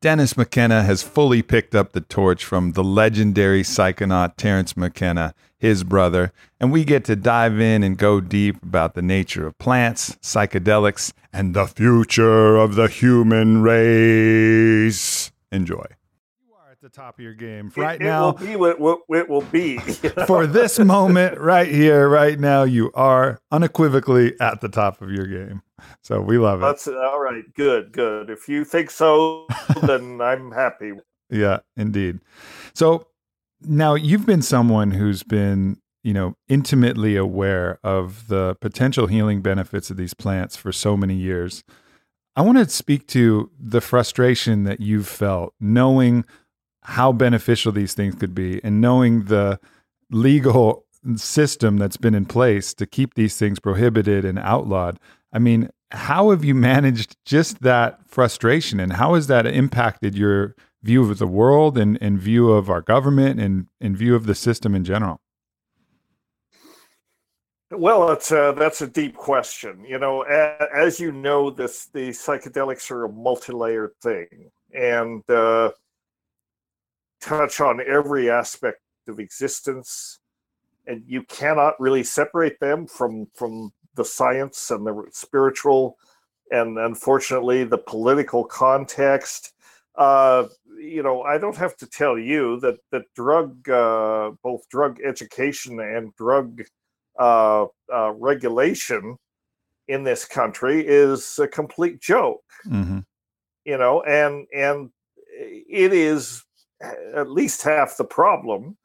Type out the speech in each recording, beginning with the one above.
Dennis McKenna has fully picked up the torch from the legendary psychonaut Terence McKenna, his brother, and we get to dive in and go deep about the nature of plants, psychedelics, and the future of the human race. Enjoy at the top of your game right it, now. It will be what, what it will be. for this moment right here, right now, you are unequivocally at the top of your game. So we love it. That's all right. Good, good. If you think so, then I'm happy. Yeah, indeed. So now you've been someone who's been, you know, intimately aware of the potential healing benefits of these plants for so many years. I want to speak to the frustration that you've felt knowing how beneficial these things could be and knowing the legal system that's been in place to keep these things prohibited and outlawed. I mean, how have you managed just that frustration and how has that impacted your view of the world and, and view of our government and, and view of the system in general? Well, it's a, that's a deep question. You know, as you know, this the psychedelics are a multi-layered thing, and uh, touch on every aspect of existence and you cannot really separate them from from the science and the spiritual and unfortunately the political context uh, you know i don't have to tell you that that drug uh, both drug education and drug uh, uh regulation in this country is a complete joke mm-hmm. you know and and it is at least half the problem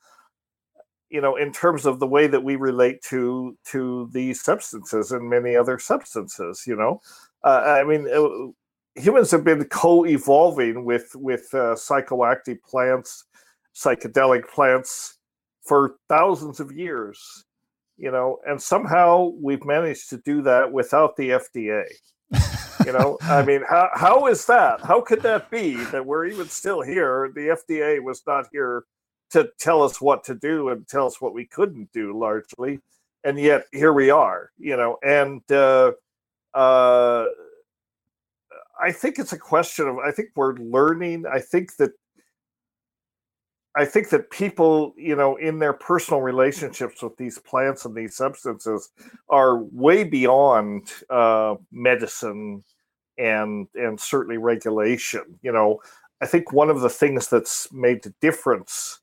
you know in terms of the way that we relate to to these substances and many other substances you know? Uh, i mean uh, humans have been co-evolving with with uh, psychoactive plants psychedelic plants for thousands of years you know? And somehow we've managed to do that without the fda you know, I mean, how how is that? How could that be that we're even still here? The FDA was not here to tell us what to do and tell us what we couldn't do, largely, and yet here we are. You know, and uh, uh, I think it's a question of I think we're learning. I think that I think that people, you know, in their personal relationships with these plants and these substances are way beyond uh, medicine and and certainly regulation. You know, I think one of the things that's made the difference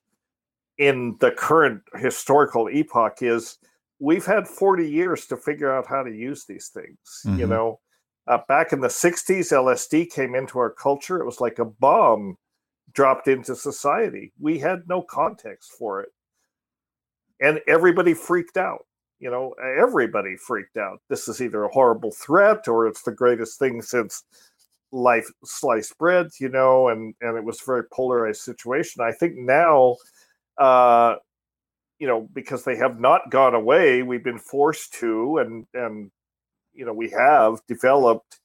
in the current historical epoch is we've had 40 years to figure out how to use these things. Mm-hmm. You know, uh, back in the 60s, LSD came into our culture. It was like a bomb dropped into society. We had no context for it. And everybody freaked out. You know, everybody freaked out. This is either a horrible threat or it's the greatest thing since life sliced bread, you know, and and it was a very polarized situation. I think now uh you know, because they have not gone away, we've been forced to and and you know, we have developed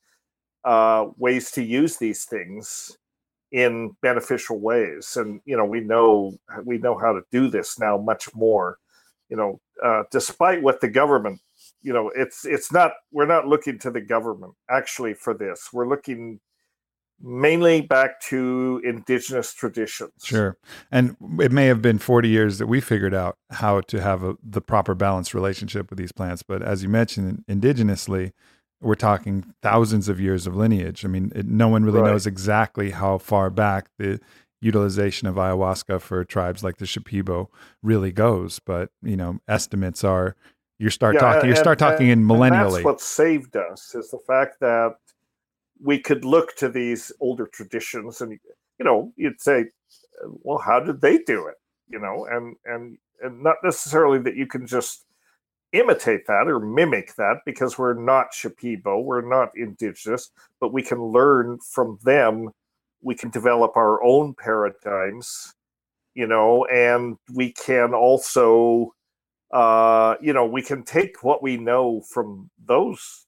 uh ways to use these things in beneficial ways and you know we know we know how to do this now much more you know uh, despite what the government you know it's it's not we're not looking to the government actually for this we're looking mainly back to indigenous traditions sure and it may have been 40 years that we figured out how to have a, the proper balanced relationship with these plants but as you mentioned indigenously we're talking thousands of years of lineage. I mean, it, no one really right. knows exactly how far back the utilization of ayahuasca for tribes like the Shipibo really goes, but you know, estimates are you start yeah, talking you start talking and, in millennially. that's what saved us is the fact that we could look to these older traditions and you know, you'd say, well, how did they do it? You know, and and and not necessarily that you can just imitate that or mimic that because we're not Shipibo, we're not indigenous, but we can learn from them. We can develop our own paradigms, you know, and we can also, uh, you know, we can take what we know from those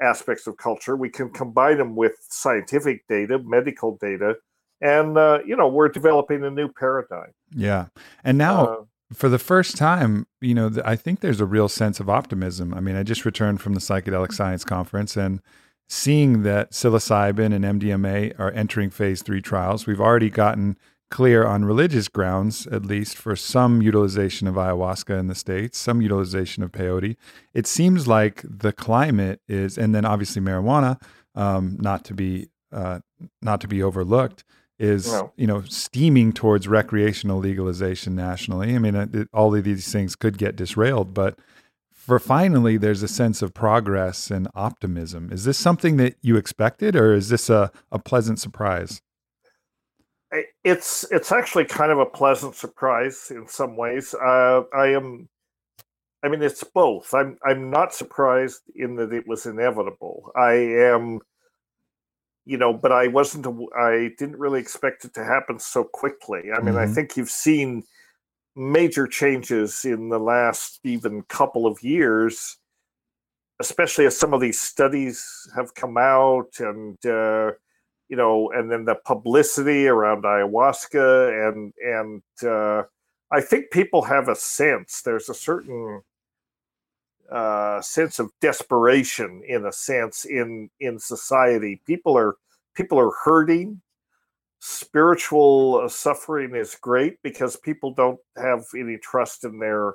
aspects of culture, we can combine them with scientific data, medical data, and uh, you know, we're developing a new paradigm. Yeah, and now. Uh, for the first time, you know, I think there's a real sense of optimism. I mean, I just returned from the Psychedelic Science Conference and seeing that psilocybin and MDMA are entering phase three trials, we've already gotten clear on religious grounds, at least for some utilization of ayahuasca in the States, some utilization of peyote. It seems like the climate is, and then obviously marijuana, um, not to be uh, not to be overlooked is no. you know steaming towards recreational legalization nationally. I mean, it, all of these things could get disrailed, but for finally, there's a sense of progress and optimism. Is this something that you expected, or is this a, a pleasant surprise? It's it's actually kind of a pleasant surprise in some ways. Uh, I am, I mean, it's both. I'm I'm not surprised in that it was inevitable. I am you know, but I wasn't, I didn't really expect it to happen so quickly. I mean, mm-hmm. I think you've seen major changes in the last even couple of years, especially as some of these studies have come out and, uh, you know, and then the publicity around ayahuasca and, and, uh, I think people have a sense, there's a certain, uh, sense of desperation in a sense in in society. People are people are hurting spiritual uh, suffering is great because people don't have any trust in their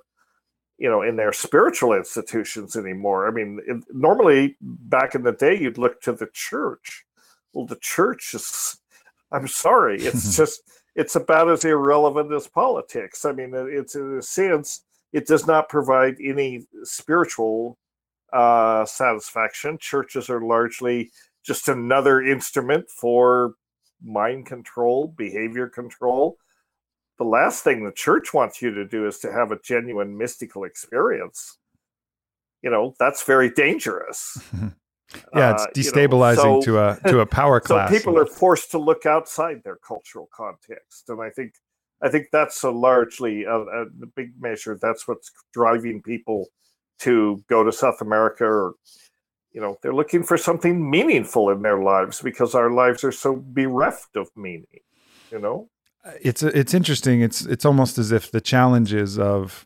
you know in their spiritual institutions anymore. I mean it, normally back in the day you'd look to the church. Well the church is i'm sorry it's just it's about as irrelevant as politics. I mean it's in a sense it does not provide any spiritual uh, satisfaction. Churches are largely just another instrument for mind control, behavior control. The last thing the church wants you to do is to have a genuine mystical experience. You know, that's very dangerous. yeah, it's destabilizing uh, you know, so, to a to a power class. So people are forced to look outside their cultural context, and I think I think that's a largely a, a big measure. That's what's driving people to go to South America or you know they're looking for something meaningful in their lives because our lives are so bereft of meaning you know uh, it's it's interesting it's it's almost as if the challenges of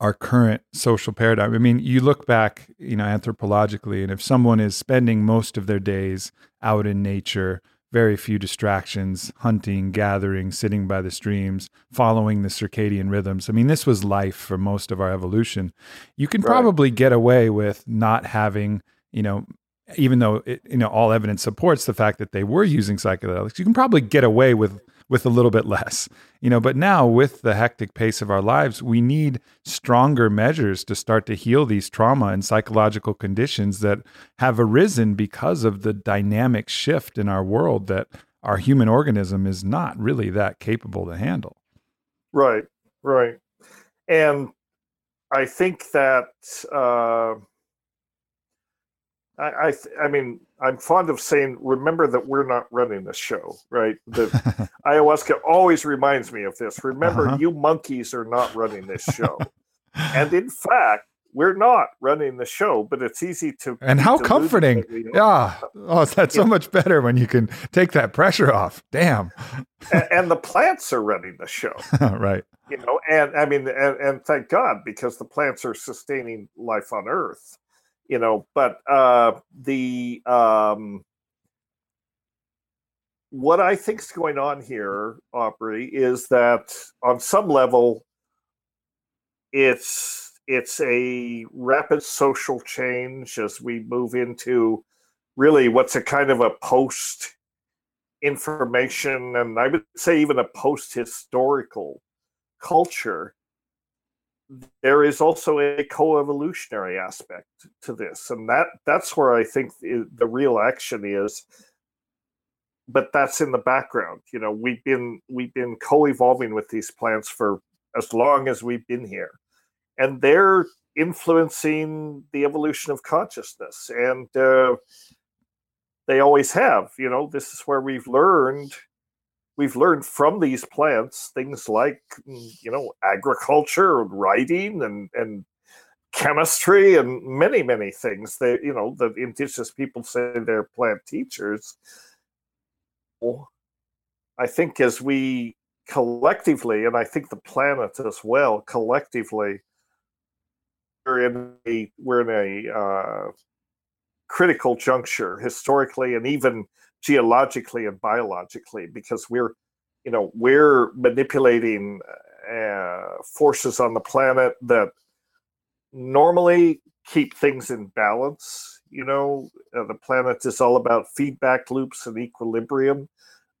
our current social paradigm i mean you look back you know anthropologically and if someone is spending most of their days out in nature very few distractions, hunting, gathering, sitting by the streams, following the circadian rhythms. I mean, this was life for most of our evolution. You can right. probably get away with not having, you know, even though it, you know all evidence supports the fact that they were using psychedelics, you can probably get away with with a little bit less. You know, but now with the hectic pace of our lives, we need stronger measures to start to heal these trauma and psychological conditions that have arisen because of the dynamic shift in our world that our human organism is not really that capable to handle. Right, right. And I think that uh, I, I, I mean, I'm fond of saying, remember that we're not running the show, right? The ayahuasca always reminds me of this. Remember, uh-huh. you monkeys are not running this show. and in fact, we're not running the show, but it's easy to. And how comforting. Yeah. Oh, that's so much better when you can take that pressure off. Damn. and, and the plants are running the show. right. You know, and I mean, and, and thank God because the plants are sustaining life on Earth you know but uh the um what i think is going on here aubrey is that on some level it's it's a rapid social change as we move into really what's a kind of a post information and I would say even a post historical culture. There is also a co-evolutionary aspect to this, and that that's where I think the real action is. But that's in the background. You know, we've been we've been co-evolving with these plants for as long as we've been here and they're influencing the evolution of consciousness and uh, they always have you know this is where we've learned we've learned from these plants things like you know agriculture and writing and and chemistry and many many things they you know the indigenous people say they're plant teachers. I think as we collectively and i think the planet as well collectively we're in a we're in a uh, critical juncture historically and even geologically and biologically because we're you know we're manipulating uh, forces on the planet that normally keep things in balance you know? Uh, the planet is all about feedback loops and equilibrium.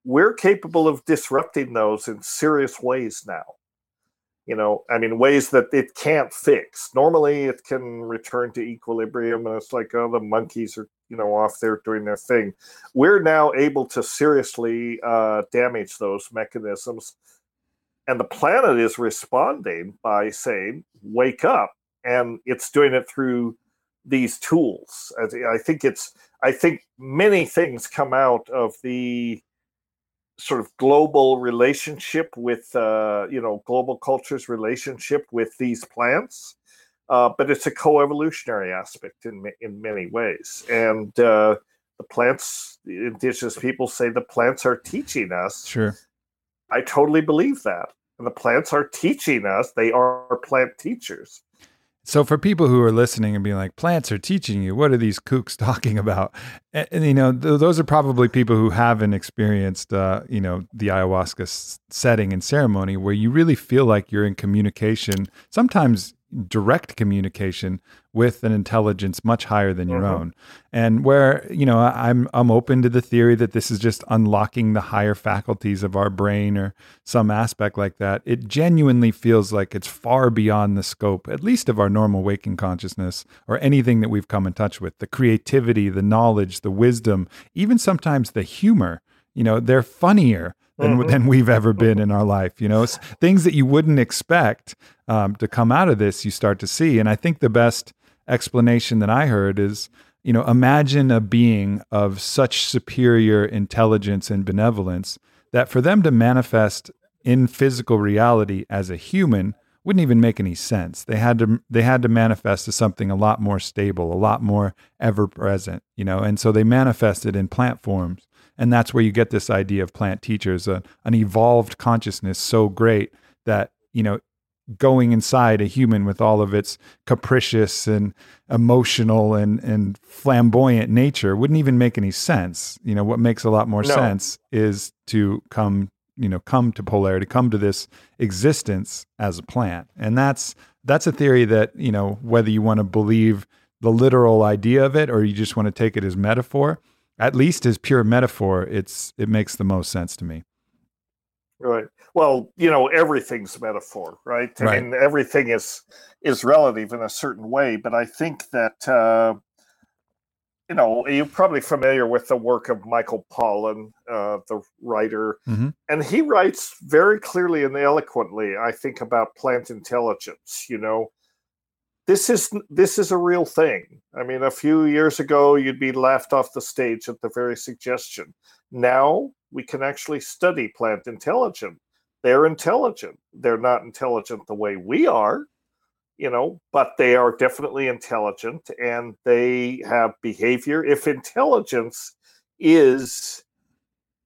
We're capable of disrupting those in serious ways now. You know i mean ways that it can't fix. Normally it can return to equilibrium and it's like oh the monkeys are you know off there doing their thing. We're now able to seriously uh, damage those mechanisms. And the planet is responding by saying wake up. And it's doing it through these tools. I think it's i think many things come out of the sort of global relationship with uh, you know global culture's relationship with these plants uh, but it's a co-evolutionary aspect in in many ways. And uh, the plants the indigenous people say the plants are teaching us sure. I totally believe that. And the plants are teaching us they are plant teachers. So for people who are listening and being like, plants are teaching you, what are these kooks talking about? And, and you know, th- those are probably people who haven't experienced, uh, you know, the ayahuasca s- setting and ceremony where you really feel like you're in communication, sometimes direct communication with an intelligence much higher than your mm-hmm. own. And where you know i'm i'm open to the theory that this is just unlocking the higher faculties of our brain or some aspect like that. It genuinely feels like it's far beyond the scope at least of our normal waking consciousness or anything that we've come in touch with. The creativity the knowledge the wisdom even sometimes the humor you know they're funnier than, mm-hmm. than we've ever been in our life. You know, things that you wouldn't expect um, to come out of this, you start to see. And I think the best explanation that I heard is, you know, imagine a being of such superior intelligence and benevolence that for them to manifest in physical reality as a human wouldn't even make any sense. They had to they had to manifest as something a lot more stable, a lot more ever present, you know. And so they manifested in plant forms and that's where you get this idea of plant teachers, uh, an evolved consciousness so great that, you know, going inside a human with all of its capricious and emotional and, and flamboyant nature wouldn't even make any sense. You know, what makes a lot more no. sense is to come, you know, come to polarity, come to this existence as a plant. And that's that's a theory that, you know, whether you want to believe the literal idea of it or you just want to take it as metaphor, at least as pure metaphor, it's it makes the most sense to me. Right. Well, you know, everything's metaphor, right? I right. mean, everything is is relative in a certain way, but I think that uh, you know you're probably familiar with the work of Michael Pollan, uh, the writer, mm-hmm. and he writes very clearly and eloquently. I think about plant intelligence. You know, this is this is a real thing. I mean, a few years ago, you'd be laughed off the stage at the very suggestion. Now we can actually study plant intelligence. They're intelligent. They're not intelligent the way we are, you know, but they are definitely intelligent and they have behavior. If intelligence is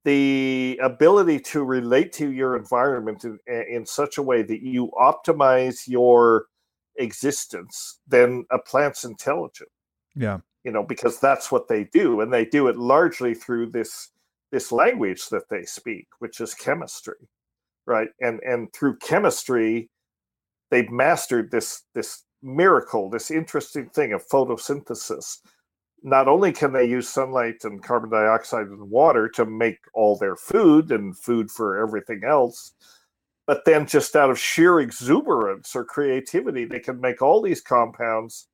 the ability to relate to your environment in, in such a way that you optimize your existence, than a plant's intelligence. Yeah. You know, because that's what they do. And they do it largely through this this language that they speak, which is chemistry. Right. And and through chemistry, they've mastered this this miracle, this interesting thing of photosynthesis. Not only can they use sunlight and carbon dioxide and water to make all their food and food for everything else, but then just out of sheer exuberance or creativity, they can make all these compounds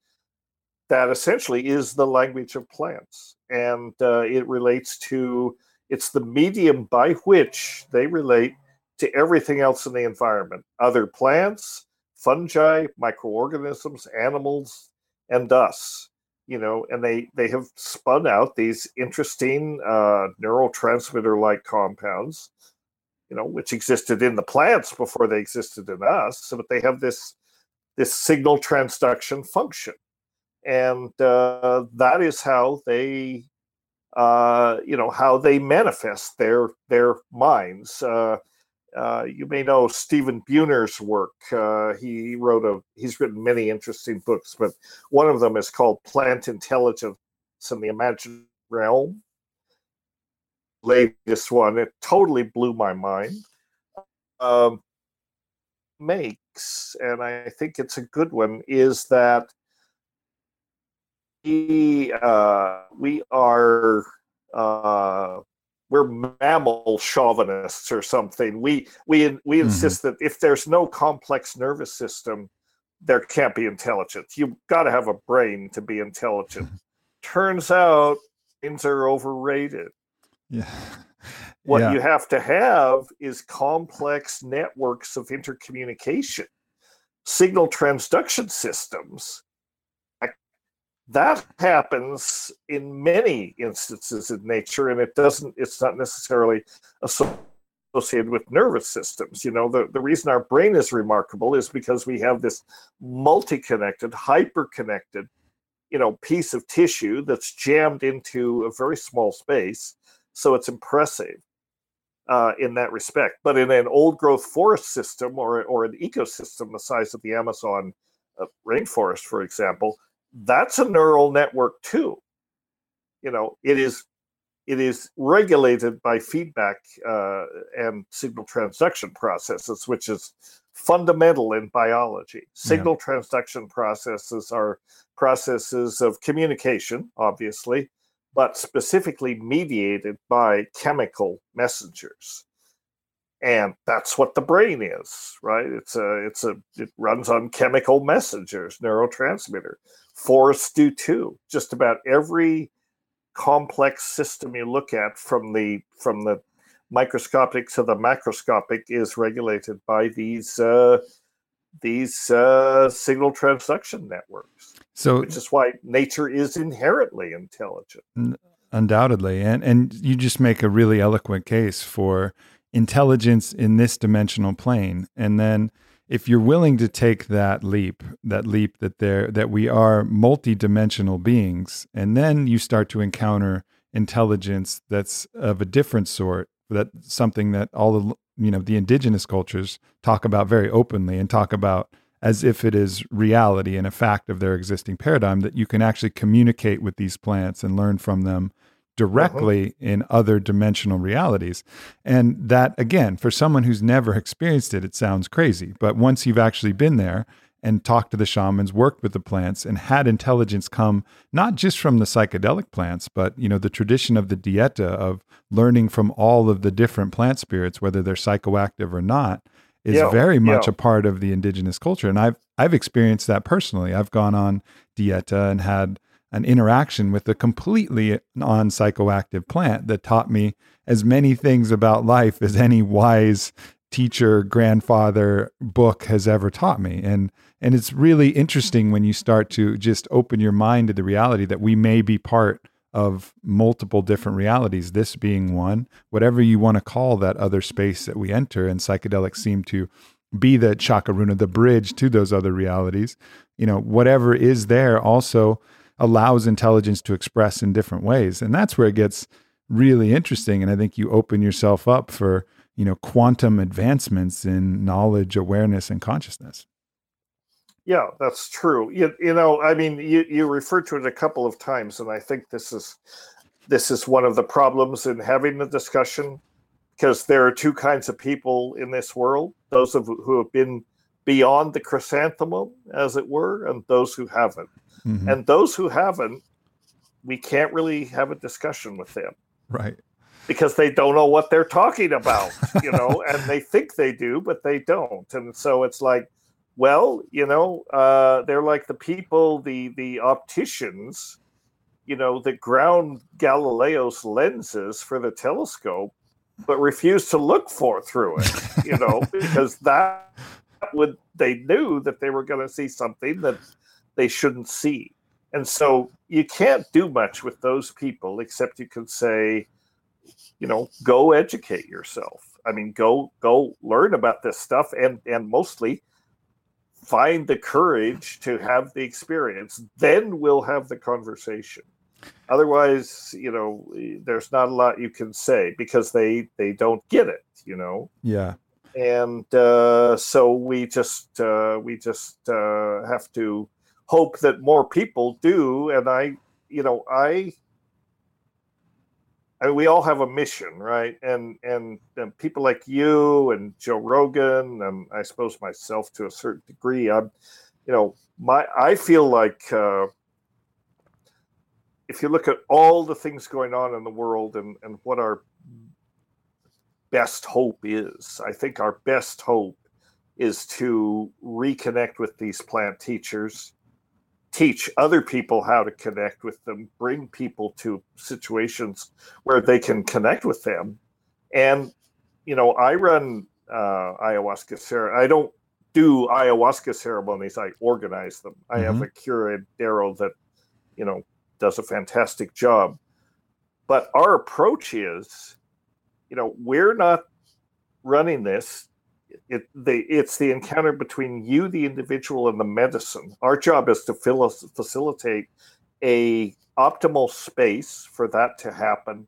that essentially is the language of plants. And uh, it relates to, it's the medium by which they relate to everything else in the environment other plants, fungi, microorganisms, animals, and us. You know, and they they have spun out these interesting uh, neurotransmitter like compounds, you know, which existed in the plants before they existed in us. But they have this this signal transduction function, and uh, that is how they, uh, you know, how they manifest their their minds. Uh, uh, you may know Stephen Buhner's work. Uh, he wrote a he's written many interesting books, but one of them is called Plant Intelligence in the Imaginal Realm. Latest one, it totally blew my mind. Um, makes, and I think it's a good one, is that we uh, we are uh, we're mammal chauvinists or something. We we we mm-hmm. insist that if there's no complex nervous system, there can't be intelligence. You've got to have a brain to be intelligent. Mm-hmm. Turns out brains are overrated. Yeah. What yeah. you have to have is complex networks of intercommunication, signal transduction systems that happens in many instances in nature and it doesn't it's not necessarily associated with nervous systems you know the, the reason our brain is remarkable is because we have this multi-connected hyper-connected you know piece of tissue that's jammed into a very small space so it's impressive uh, in that respect but in an old growth forest system or, or an ecosystem the size of the amazon uh, rainforest for example that's a neural network too. You know, it is it is regulated by feedback uh, and signal transduction processes, which is fundamental in biology. Signal yeah. transduction processes are processes of communication, obviously, but specifically mediated by chemical messengers. And that's what the brain is right? It's a it's a it runs on chemical messengers neurotransmitter. Forests do too. Just about every complex system you look at from the from the microscopic to the macroscopic is regulated by these uh, these uh, signal transduction networks so which is why nature is inherently intelligent. Undoubtedly and and you just make a really eloquent case for intelligence in this dimensional plane. And then if you're willing to take that leap that leap that there that we are multi-dimensional beings and then you start to encounter intelligence that's of a different sort that something that all the you know the indigenous cultures talk about very openly and talk about as if it is reality and a fact of their existing paradigm that you can actually communicate with these plants and learn from them directly uh-huh. in other dimensional realities. And that, again, for someone who's never experienced it, it sounds crazy. But once you've actually been there and talked to the shamans, worked with the plants, and had intelligence come not just from the psychedelic plants, but you know the tradition of the dieta of learning from all of the different plant spirits, whether they're psychoactive or not, is yeah, very much yeah. a part of the indigenous culture. And I've I've experienced that personally. I've gone on dieta and had an interaction with a completely non psychoactive plant that taught me as many things about life as any wise teacher, grandfather book has ever taught me. And and it's really interesting when you start to just open your mind to the reality that we may be part of multiple different realities, this being one, whatever you want to call that other space that we enter. And psychedelics seem to be the chakaruna, the bridge to those other realities. You know, whatever is there also allows intelligence to express in different ways. And that's where it gets really interesting. And I think you open yourself up for, you know, quantum advancements in knowledge, awareness, and consciousness. Yeah, that's true. You, you know, I mean, you, you referred to it a couple of times, and I think this is this is one of the problems in having the discussion because there are two kinds of people in this world: those of who have been beyond the chrysanthemum, as it were, and those who haven't. Mm-hmm. And those who haven't, we can't really have a discussion with them. Right. Because they don't know what they're talking about, you know, and they think they do, but they don't. And so it's like, well, you know, uh, they're like the people, the the opticians, you know, that ground Galileo's lenses for the telescope, but refused to look for through it, you know, because that would they knew that they were going to see something that they shouldn't see. And so you can't do much with those people except you can say, you know, go educate yourself. I mean, go go learn about this stuff and and mostly find the courage to have the experience then we'll have the conversation. Otherwise you know there's not a lot you can say because they they don't get it you know? Yeah. And uh, so we just uh, we just uh, have to hope that more people do. And i you know i I mean, we all have a mission, right? And, and, and people like you and Joe Rogan, and I suppose myself to a certain degree, I'm, you know, my I feel like uh, if you look at all the things going on in the world and and what our best hope is, I think our best hope is to reconnect with these plant teachers teach other people how to connect with them, bring people to situations where they can connect with them. And, you know, I run uh, ayahuasca ceremony. I don't do ayahuasca ceremonies, I organize them. I mm-hmm. have a curandero that, you know, does a fantastic job. But our approach is, you know, we're not running this it the it's the encounter between you the individual and the medicine. Our job is to facilitate a optimal space for that to happen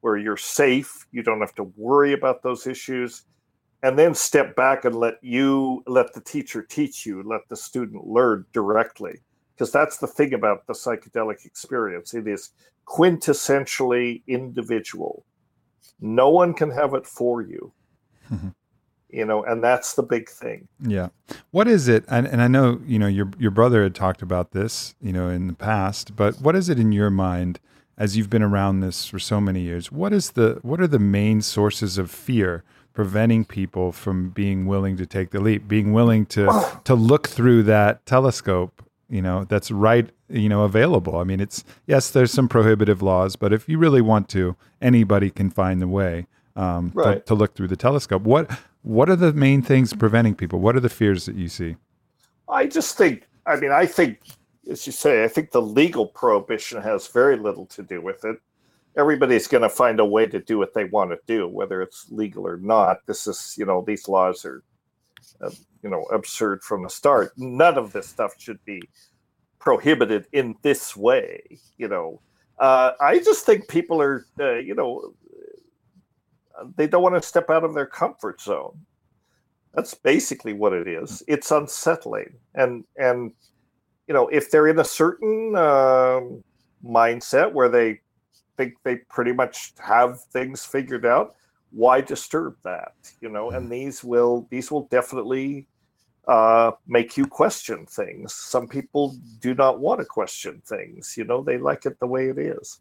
where you're safe you don't have to worry about those issues and then step back and let you let the teacher teach you let the student learn directly. Because that's the thing about the psychedelic experience. It is quintessentially individual. No one can have it for you. Mm-hmm you know and that's the big thing. Yeah. What is it and, and i know you know your your brother had talked about this you know in the past but what is it in your mind as you've been around this for so many years? What is the what are the main sources of fear preventing people from being willing to take the leap being willing to to look through that telescope you know that's right you know available? I mean it's yes there's some prohibitive laws but if you really want to anybody can find the way um, right. to, to, look through the telescope. What what are the main things preventing people? What are the fears that you see? I just think. I mean, I think, as you say, I think the legal prohibition has very little to do with it. Everybody's going to find a way to do what they want to do, whether it's legal or not. This is, you know, these laws are, uh, you know, absurd from the start. None of this stuff should be prohibited in this way. You know, uh, I just think people are, uh, you know, they don't want to step out of their comfort zone. That's basically what it is. It's unsettling, and and you know if they're in a certain uh, mindset where they think they pretty much have things figured out, why disturb that? You know, and these will these will definitely uh, make you question things. Some people do not want to question things. You know, they like it the way it is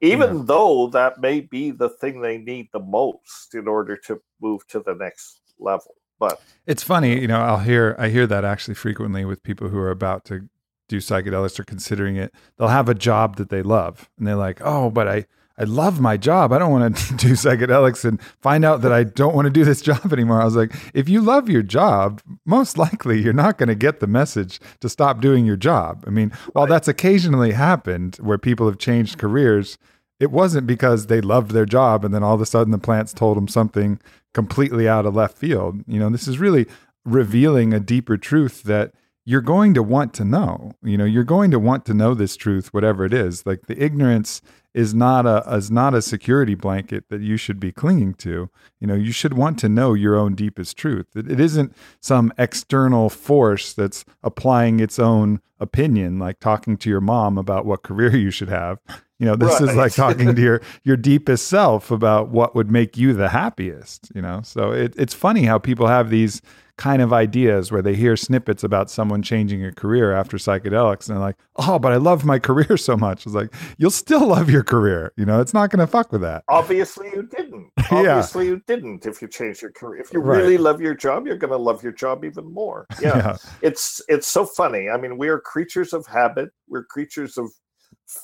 even yeah. though that may be the thing they need the most in order to move to the next level but it's funny you know i'll hear i hear that actually frequently with people who are about to do psychedelics or considering it they'll have a job that they love and they're like oh but i i love my job. I don't want to do psychedelics and find out that i don't want to do this job anymore. I was like if you love your job most likely you're not going to get the message to stop doing your job. I mean while that's occasionally happened where people have changed careers it wasn't because they loved their job and then all of a sudden the plants told them something completely out of left field. You know, this is really revealing a deeper truth that you're going to want to know. You know, you're going to want to know this truth, whatever it is. Like the ignorance is not a is not a security blanket that you should be clinging to. You know, you should want to know your own deepest truth. It, it isn't some external force that's applying its own opinion, like talking to your mom about what career you should have. You know, this right. is like talking to your your deepest self about what would make you the happiest. You know, so it, it's funny how people have these kind of ideas where they hear snippets about someone changing a career after psychedelics and they're like, oh, but I love my career so much. It's like, you'll still love your career. You know, it's not going to fuck with that. Obviously, you didn't. Obviously, yeah. you didn't if you change your career. If you right. really love your job, you're going to love your job even more. Yeah. yeah. It's, it's so funny. I mean, we are creatures of habit, we're creatures of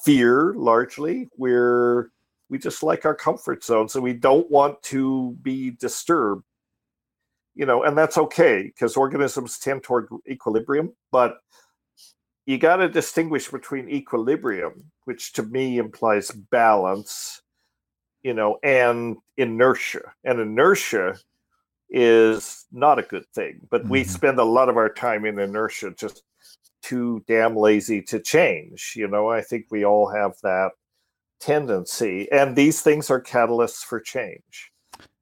fear largely. We're, we just like our comfort zone. So we don't want to be disturbed you know, and that's okay because organisms tend toward equilibrium, but you got to distinguish between equilibrium, which to me implies balance, you know, and inertia. And inertia is not a good thing, but mm-hmm. we spend a lot of our time in inertia just too damn lazy to change. You know, I think we all have that tendency, and these things are catalysts for change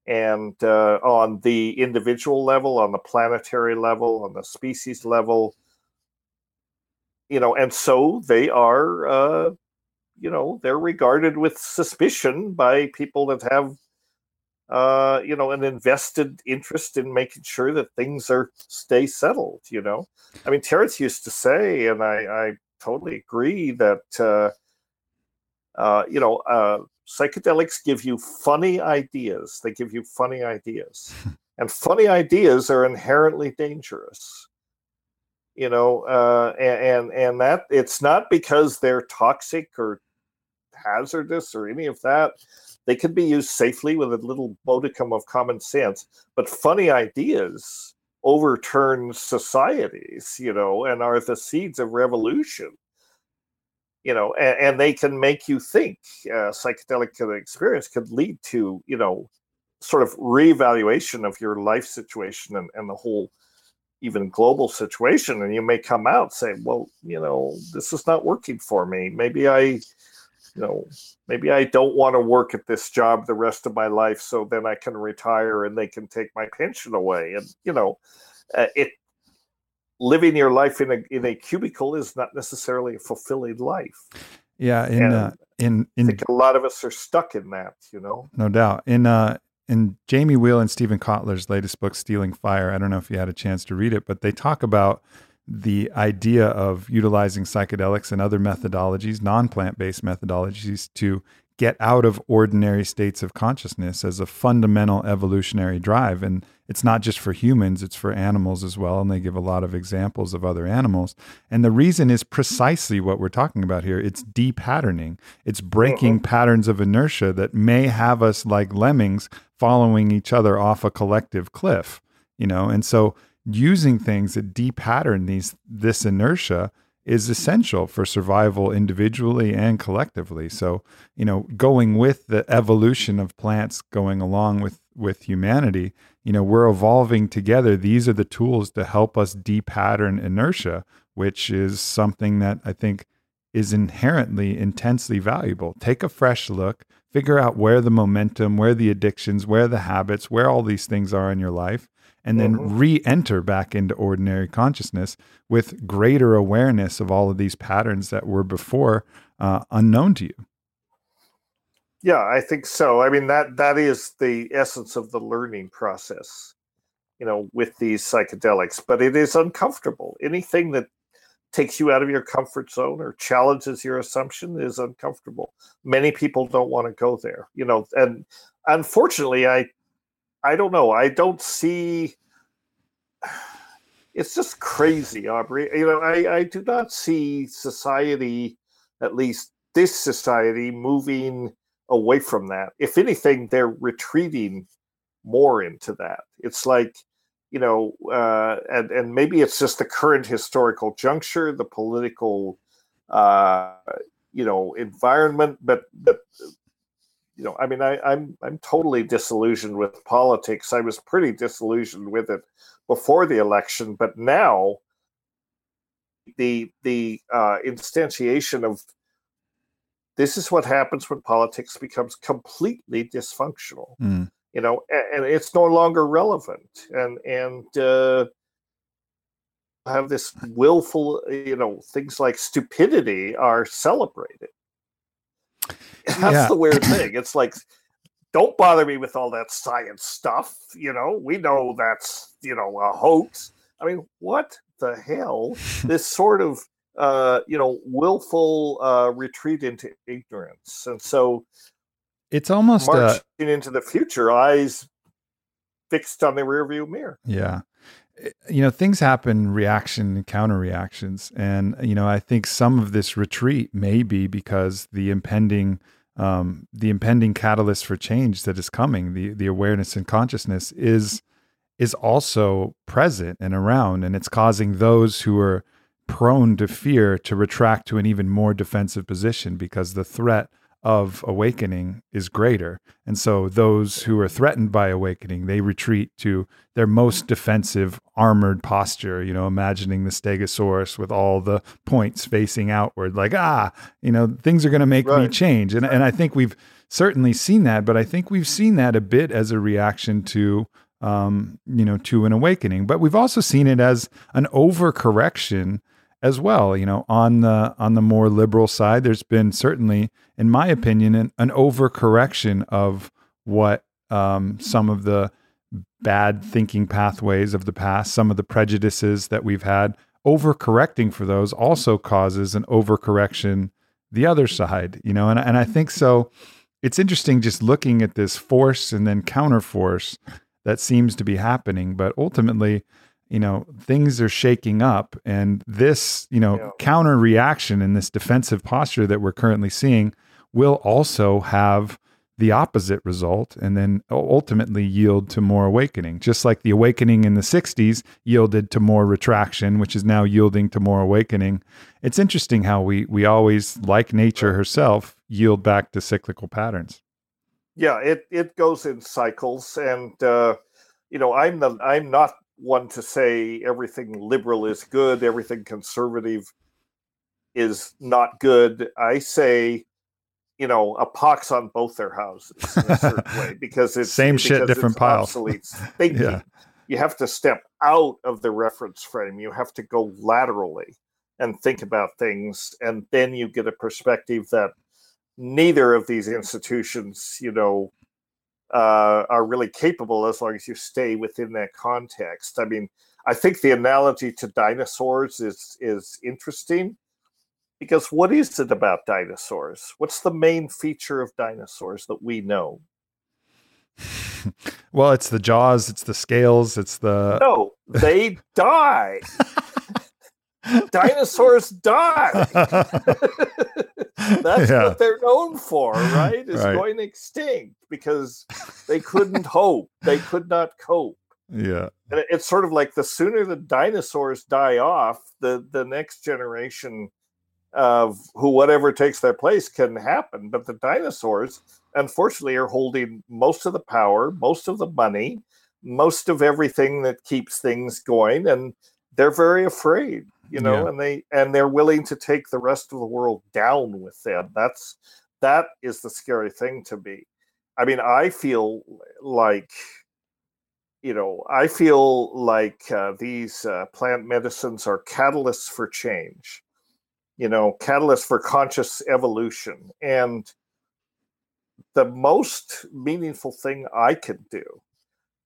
and uh, on the individual level, on the planetary level, on the species level, you know, and so they are, uh, you know, they're regarded with suspicion by people that have, uh, you know, an invested interest in making sure that things are stay settled. You know, I mean, Terence used to say, and I, I totally agree that, uh, uh, you know, uh, psychedelics give you funny ideas. They give you funny ideas. and funny ideas are inherently dangerous. You know, uh, and, and and that it's not because they're toxic or hazardous or any of that. They can be used safely with a little modicum of common sense. But funny ideas overturn societies, you know, and are the seeds of revolution you know, and, and they can make you think. Uh, psychedelic experience could lead to, you know, sort of reevaluation of your life situation and, and the whole even global situation and you may come out say well you know this is not working for me maybe i you know maybe i don't want to work at this job the rest of my life so then i can retire and they can take my pension away and you know uh, it living your life in a in a cubicle is not necessarily a fulfilling life. Yeah, in uh, in in I think a lot of us are stuck in that, you know. No doubt. In uh in Jamie Wheal and Steven Kotler's latest book, Stealing Fire, I don't know if you had a chance to read it, but they talk about the idea of utilizing psychedelics and other methodologies, non plant based methodologies, to get out of ordinary states of consciousness as a fundamental evolutionary drive. And it's not just for humans, it's for animals as well. And they give a lot of examples of other animals. And the reason is precisely what we're talking about here it's depatterning, it's breaking mm-hmm. patterns of inertia that may have us like lemmings following each other off a collective cliff, you know? And so using things that depattern these this inertia is essential for survival individually and collectively. So, you know, going with the evolution of plants going along with with humanity, you know, we're evolving together. These are the tools to help us depattern inertia, which is something that I think is inherently intensely valuable. Take a fresh look, figure out where the momentum, where the addictions, where the habits, where all these things are in your life and then mm-hmm. re-enter back into ordinary consciousness with greater awareness of all of these patterns that were before uh, unknown to you. Yeah i think so. I mean that that is the essence of the learning process you know with these psychedelics but it is uncomfortable. Anything that takes you out of your comfort zone or challenges your assumption is uncomfortable. Many people don't want to go there you know and unfortunately i I don't know. I don't see. It's just crazy, Aubrey. You know, I, I do not see society, at least this society, moving away from that. If anything, they're retreating more into that. It's like, you know, uh, and and maybe it's just the current historical juncture, the political, uh, you know, environment, but but you know, I mean, I, I'm I'm totally disillusioned with politics. I was pretty disillusioned with it before the election, but now the the uh, instantiation of this is what happens when politics becomes completely dysfunctional. Mm. You know, and, and, it's no longer relevant, and and uh, have this willful, you know, things like stupidity are celebrated. That's yeah. the weird thing. It's like don't bother me with all that science stuff. You know, we know that's you know a hoax. I mean, what the hell? this sort of uh, you know willful uh, retreat into ignorance, and so it's almost uh marching uh, into the future, eyes fixed on the rearview mirror. Yeah. Eh, you know, things happen reaction and counter reactions. And, you know, I think some of this retreat may be because the impending um, the impending catalyst for change that is coming, the the awareness and consciousness is is also present and around, and it's causing those who are prone to fear to retract to an even more defensive position because the threat of awakening is greater. And so those who are threatened by awakening, they retreat to their most defensive armored posture, you know, imagining the stegosaurus with all the points facing outward, like, ah, you know, things are going to make right. me change. And, and I think we've certainly seen that, but I think we've seen that a bit as a reaction to, um, you know, to an awakening. But we've also seen it as an overcorrection as well. You know, on the on the more liberal side, there's been certainly, in my opinion, an, an overcorrection of what um, some of the bad thinking pathways of the past, some of the prejudices that we've had. Overcorrecting for those also causes an overcorrection the other side. You know, and and I think so. It's interesting just looking at this force and then counterforce that seems to be happening, but ultimately you know things are shaking up and this you know yeah. counter reaction and this defensive posture that we're currently seeing will also have the opposite result and then ultimately yield to more awakening. Just like the awakening in the 60s yielded to more retraction which is now yielding to more awakening. It's interesting how we we always like nature herself yield back to cyclical patterns. Yeah it it goes in cycles and uh you know i'm the i'm not one to say everything liberal is good, everything conservative is not good. I say, you know, a pox on both their houses in a certain way because it's same shit, different pile. Yeah. You have to step out of the reference frame. You have to go laterally and think about things, and then you get a perspective that neither of these institutions, you know, uh, are really capable as long as you stay within that context. I mean, I think the analogy to dinosaurs is is interesting because what is it about dinosaurs? What's the main feature of dinosaurs that we know? well, it's the jaws, it's the scales, it's the No, they die. Dinosaurs die. That's yeah. what they're known for, right? Is right. going extinct because they couldn't hope, they could not cope. Yeah, and it's sort of like the sooner the dinosaurs die off, the the next generation of who whatever takes their place can happen. But the dinosaurs, unfortunately, are holding most of the power, most of the money, most of everything that keeps things going, and they're very afraid you know, yeah. and they and they're willing to take the rest of the world down with them. That's that is the scary thing to me. I mean, I feel like you know, I feel like uh, these uh, plant medicines are catalysts for change. You know, catalysts for conscious evolution, and the most meaningful thing I can do.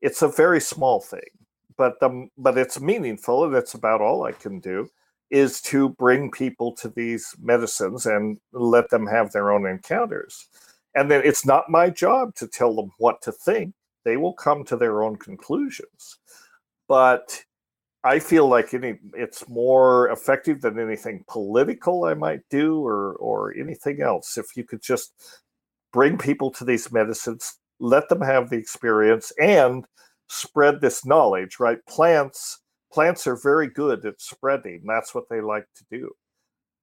It's a very small thing, but the but it's meaningful and it's about all I can do is to bring people to these medicines and let them have their own encounters. And then it's not my job to tell them what to think. They will come to their own conclusions. But I feel like any, it's more effective than anything political I might do or or anything else. If you could just bring people to these medicines, let them have the experience and spread this knowledge, right? Plants plants are very good at spreading. That's what they like to do.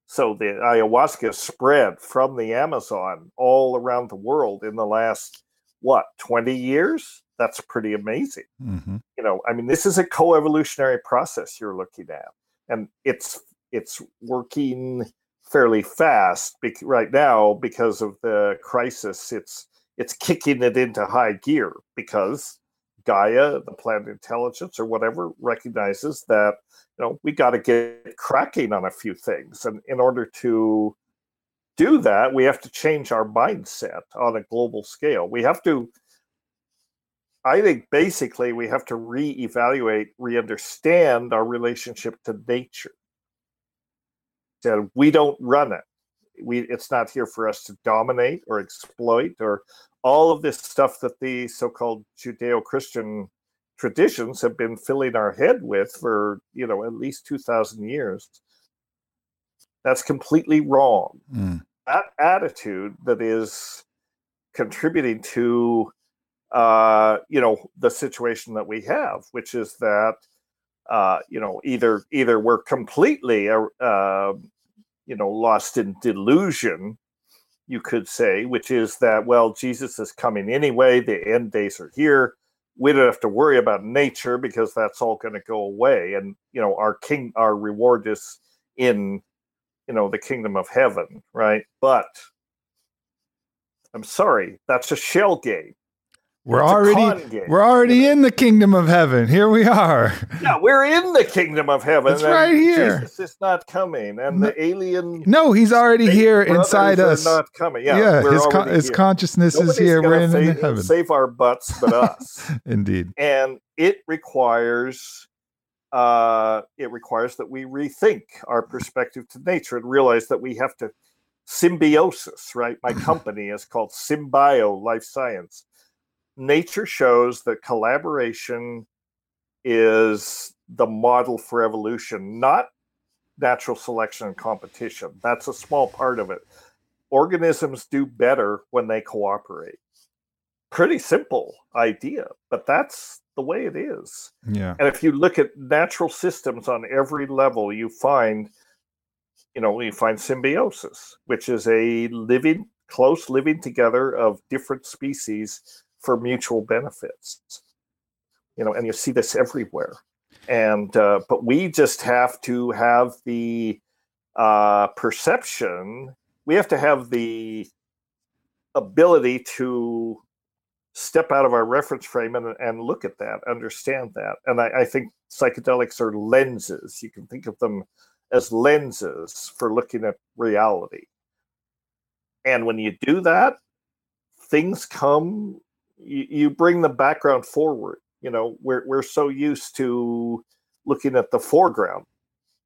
So the ayahuasca spread from the Amazon all around the world in the last what 20 years. That's pretty amazing. Mm-hmm. You know, I mean, this is a co-evolutionary process you're looking at, and it's it's working fairly fast right now because of the crisis. It's it's kicking it into high gear because Gaia, the planet intelligence, or whatever, recognizes that you know we got to get cracking on a few things, and in order to do that, we have to change our mindset on a global scale. We have to, I think, basically, we have to reevaluate, re-understand our relationship to nature. That we don't run it. We it's not here for us to dominate or exploit or all of this stuff that the so-called Judeo-Christian traditions have been filling our head with for you know at least 2000 years that's completely wrong Mm. that attitude that is contributing to uh you know the situation that we have which is that uh you know either either we're completely uh, uh you know lost in delusion you could say which is that well jesus is coming anyway the end days are here we don't have to worry about nature because that's all going to go away and you know our king our reward is in you know the kingdom of heaven right? But i'm sorry that's a shell game We're It's already we're already in the kingdom of heaven. Here we are. yeah we're in the kingdom of heaven It's right here. jesus is not coming and No- the alien No, he's already here inside us. not coming yeah, yeah, his con- his consciousness is here. We're in, save, in heaven. save our butts but us Indeed. and it requires uh, it requires that we rethink our perspective to nature and realize that we have to symbiosis right my company is called symbio life science nature shows that collaboration is the model for evolution not natural selection and competition. That's a small part of it. Organisms do better when they cooperate. Pretty simple idea but that's the way it is. Yeah. and if you look at natural systems on every level, you find, you know, you find symbiosis, which is a living, close living together of different species for mutual benefits. You know, and you see this everywhere. And uh, but we just have to have the uh, perception. We have to have the ability to step out of our reference frame and, and look at that, understand that. And I, I think psychedelics are lenses. You can think of them as lenses for looking at reality. And when you do that, things come, you, you bring the background forward. You know, we're, we're so used to looking at the foreground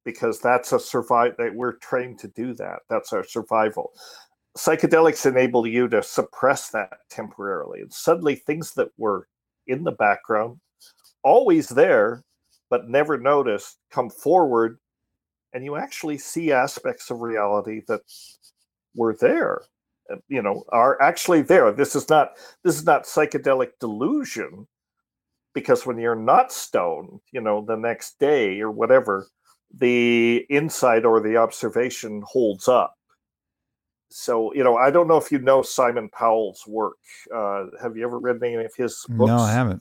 because that's a survive that we're trained to do that. That's our survival psychedelics enable you to suppress that temporarily and suddenly things that were in the background always there but never noticed come forward and you actually see aspects of reality that were there you know are actually there. This is not this is not psychedelic delusion because when you're not stoned you know the next day or whatever the insight or the observation holds up. So you know i don't know if you know simon powell's work uh, have you ever read any of his books No, I haven't.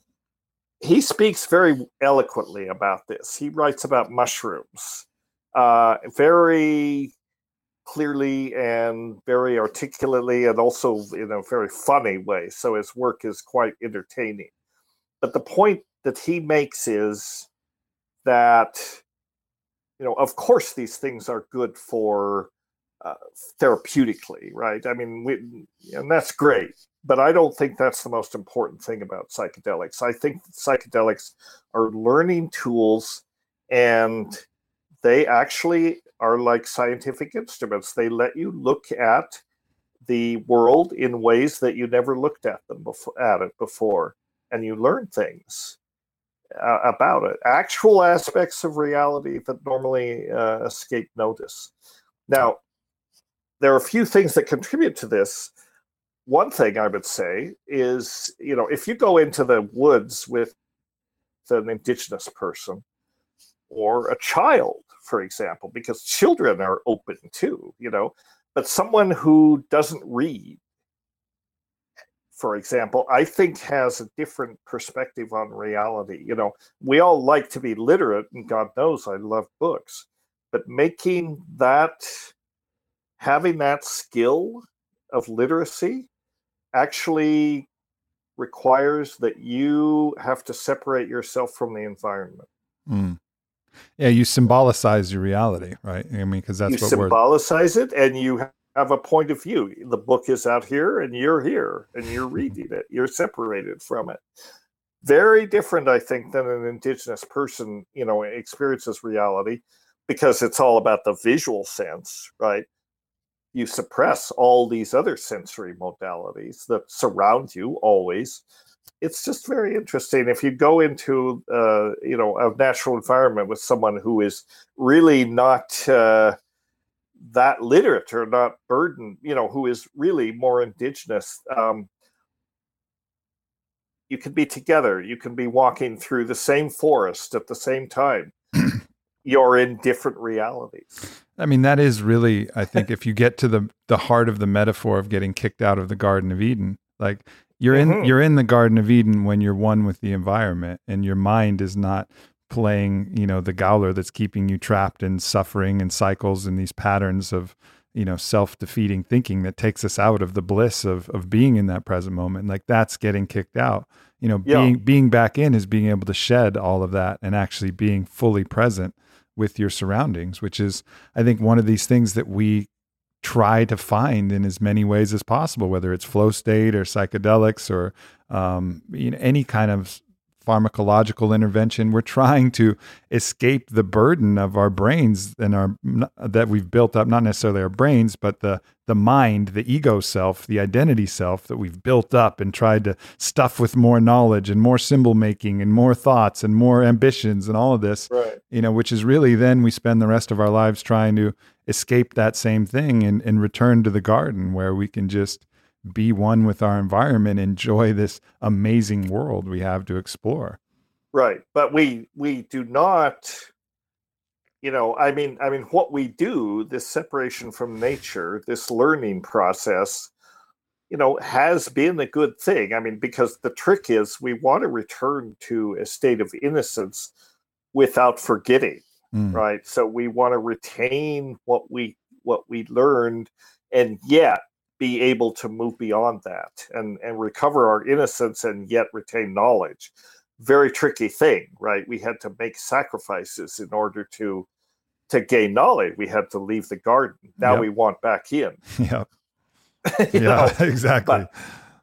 he speaks very eloquently about this. He writes about mushrooms uh, very clearly and very articulately and also in a very funny way so his work is quite entertaining but the point that he makes is that you know of course these things are good for uh, therapeutically, right? I mean, we, and that's great, but I don't think that's the most important thing about psychedelics. I think psychedelics are learning tools and they actually are like scientific instruments. They let you look at the world in ways that you never looked at them before, at it before, and you learn things uh, about it. Actual aspects of reality that normally uh, escape notice. Now, there are a few things that contribute to this. One thing I would say is, you know, if you go into the woods with an indigenous person or a child, for example, because children are open too, you know, but someone who doesn't read, for example, I think has a different perspective on reality. You know, we all like to be literate, and God knows I love books, but making that having that skill of literacy actually requires that you have to separate yourself from the environment. Mm. Yeah, you symbolicize your reality, right? I mean, because that's you what we're. it and you have a point of view. The book is out here and you're here and you're mm-hmm. reading it. You're separated from it. Very different, I think, than an indigenous person, you know, experiences reality because it's all about the visual sense, right? You suppress all these other sensory modalities that surround you always. It's just very interesting. If you go into, uh, you know, a natural environment with someone who is really not, uh, that literate or not burdened, you know, who is really more indigenous, um, you can be together. You can be walking through the same forest at the same time. You're in different realities. I mean, that is really, I think, if you get to the the heart of the metaphor of getting kicked out of the Garden of Eden, like you're in mm-hmm. you're in the Garden of Eden when you're one with the environment, and your mind is not playing, you know, the Gowler that's keeping you trapped in suffering and cycles and these patterns of, you know, self-defeating thinking that takes us out of the bliss of of being in that present moment. Like that's getting kicked out. You know, yeah. being being back in is being able to shed all of that and actually being fully present with your surroundings, which is I think one of these things that we try to find in as many ways as possible, whether it's flow state or psychedelics or um, you know, any kind of pharmacological intervention. We're trying to escape the burden of our brains and our that we've built up, not necessarily our brains, but the the mind, the ego self, the identity self that we've built up and tried to stuff with more knowledge and more symbol making and more thoughts and more ambitions and all of this. Right. You know, which is really then we spend the rest of our lives trying to escape that same thing and, and return to the garden where we can just be one with our environment, enjoy this amazing world we have to explore. Right. But we we do not you know, I mean I mean what we do, this separation from nature, this learning process, you know, has been a good thing. I mean, because the trick is we want to return to a state of innocence without forgetting. Mm. Right. So we want to retain what we what we learned and yet be able to move beyond that and and recover our innocence and yet retain knowledge. Very tricky thing right? We had to make sacrifices in order to to gain knowledge. We had to leave the garden. Now yep. we want back in. Yeah yeah know? exactly. but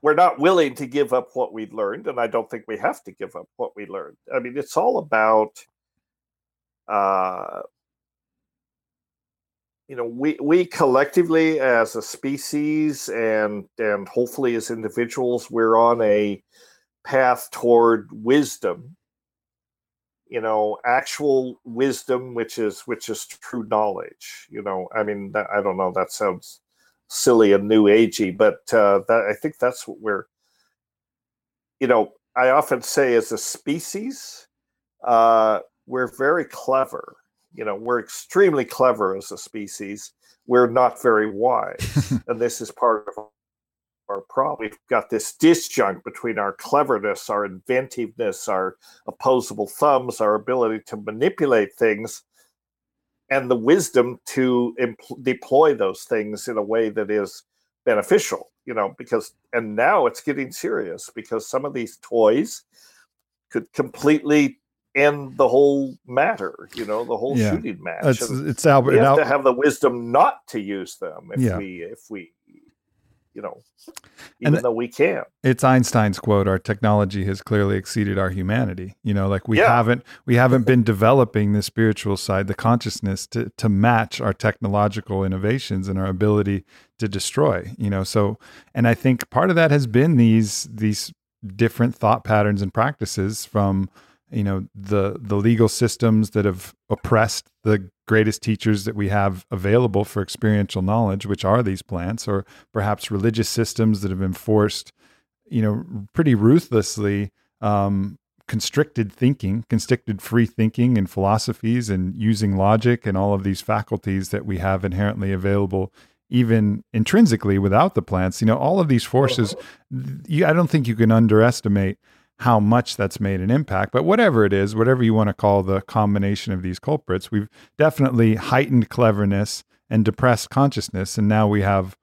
we're not willing to give up what we learned and i don't think we have to give up what we learned. I mean it's all about uh you know we we collectively as a species and and hopefully as individuals we're on a path toward wisdom. You know actual wisdom which is which is true knowledge you know i mean i don't know that sounds silly and new agey but uh that i think that's what we're you know i often say as a species uh we're very clever you know we're extremely clever as a species. We're not very wise. And this is part of our problem. We've got this disjunct between our cleverness our inventiveness our opposable thumbs our ability to manipulate things and the wisdom to empl- deploy those things in a way that is beneficial you know because and now it's getting serious because some of these toys could completely end the whole matter, you know, the whole yeah. shooting match. It's, it's Albert. We have Al- to have the wisdom not to use them if yeah. we if we you know, even and though we can. It's Einstein's quote, our technology has clearly exceeded our humanity. You know, like we yeah. haven't we haven't been developing the spiritual side, the consciousness to to match our technological innovations and our ability to destroy, you know. So and I think part of that has been these these different thought patterns and practices from you know the the legal systems that have oppressed the greatest teachers that we have available for experiential knowledge which are these plants or perhaps religious systems that have enforced you know pretty ruthlessly um, constricted thinking constricted free thinking and philosophies and using logic and all of these faculties that we have inherently available even intrinsically without the plants. You know all of these forces you, i don't think you can underestimate how much that's made an impact. But whatever it is, whatever you want to call the combination of these culprits, we've definitely heightened cleverness and depressed consciousness, and now we have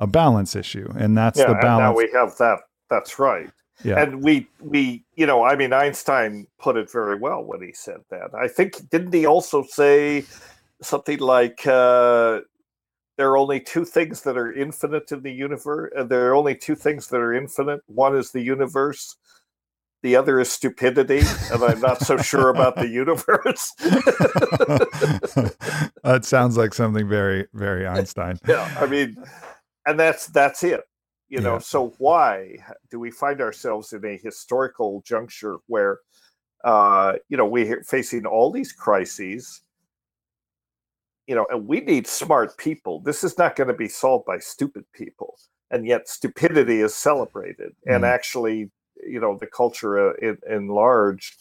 a balance issue, and that's yeah, the balance. now we have that. That's right. Yeah. And we we you know I mean Einstein put it very well when he said that. I think didn't he also say something like uh, there are only two things that are infinite in the universe. There are only two things that are infinite. One is the universe. The other is stupidity, and I'm not so sure about the universe. that sounds like something very, very Einstein. yeah, I mean, and that's that's it. You know, yeah. so why do we find ourselves in a historical juncture where, uh, you know, we're facing all these crises? you know, and we need smart people. This is not going to be solved by stupid people. And yet, stupidity is celebrated. Mm. And actually, you know, the culture uh, in, in large,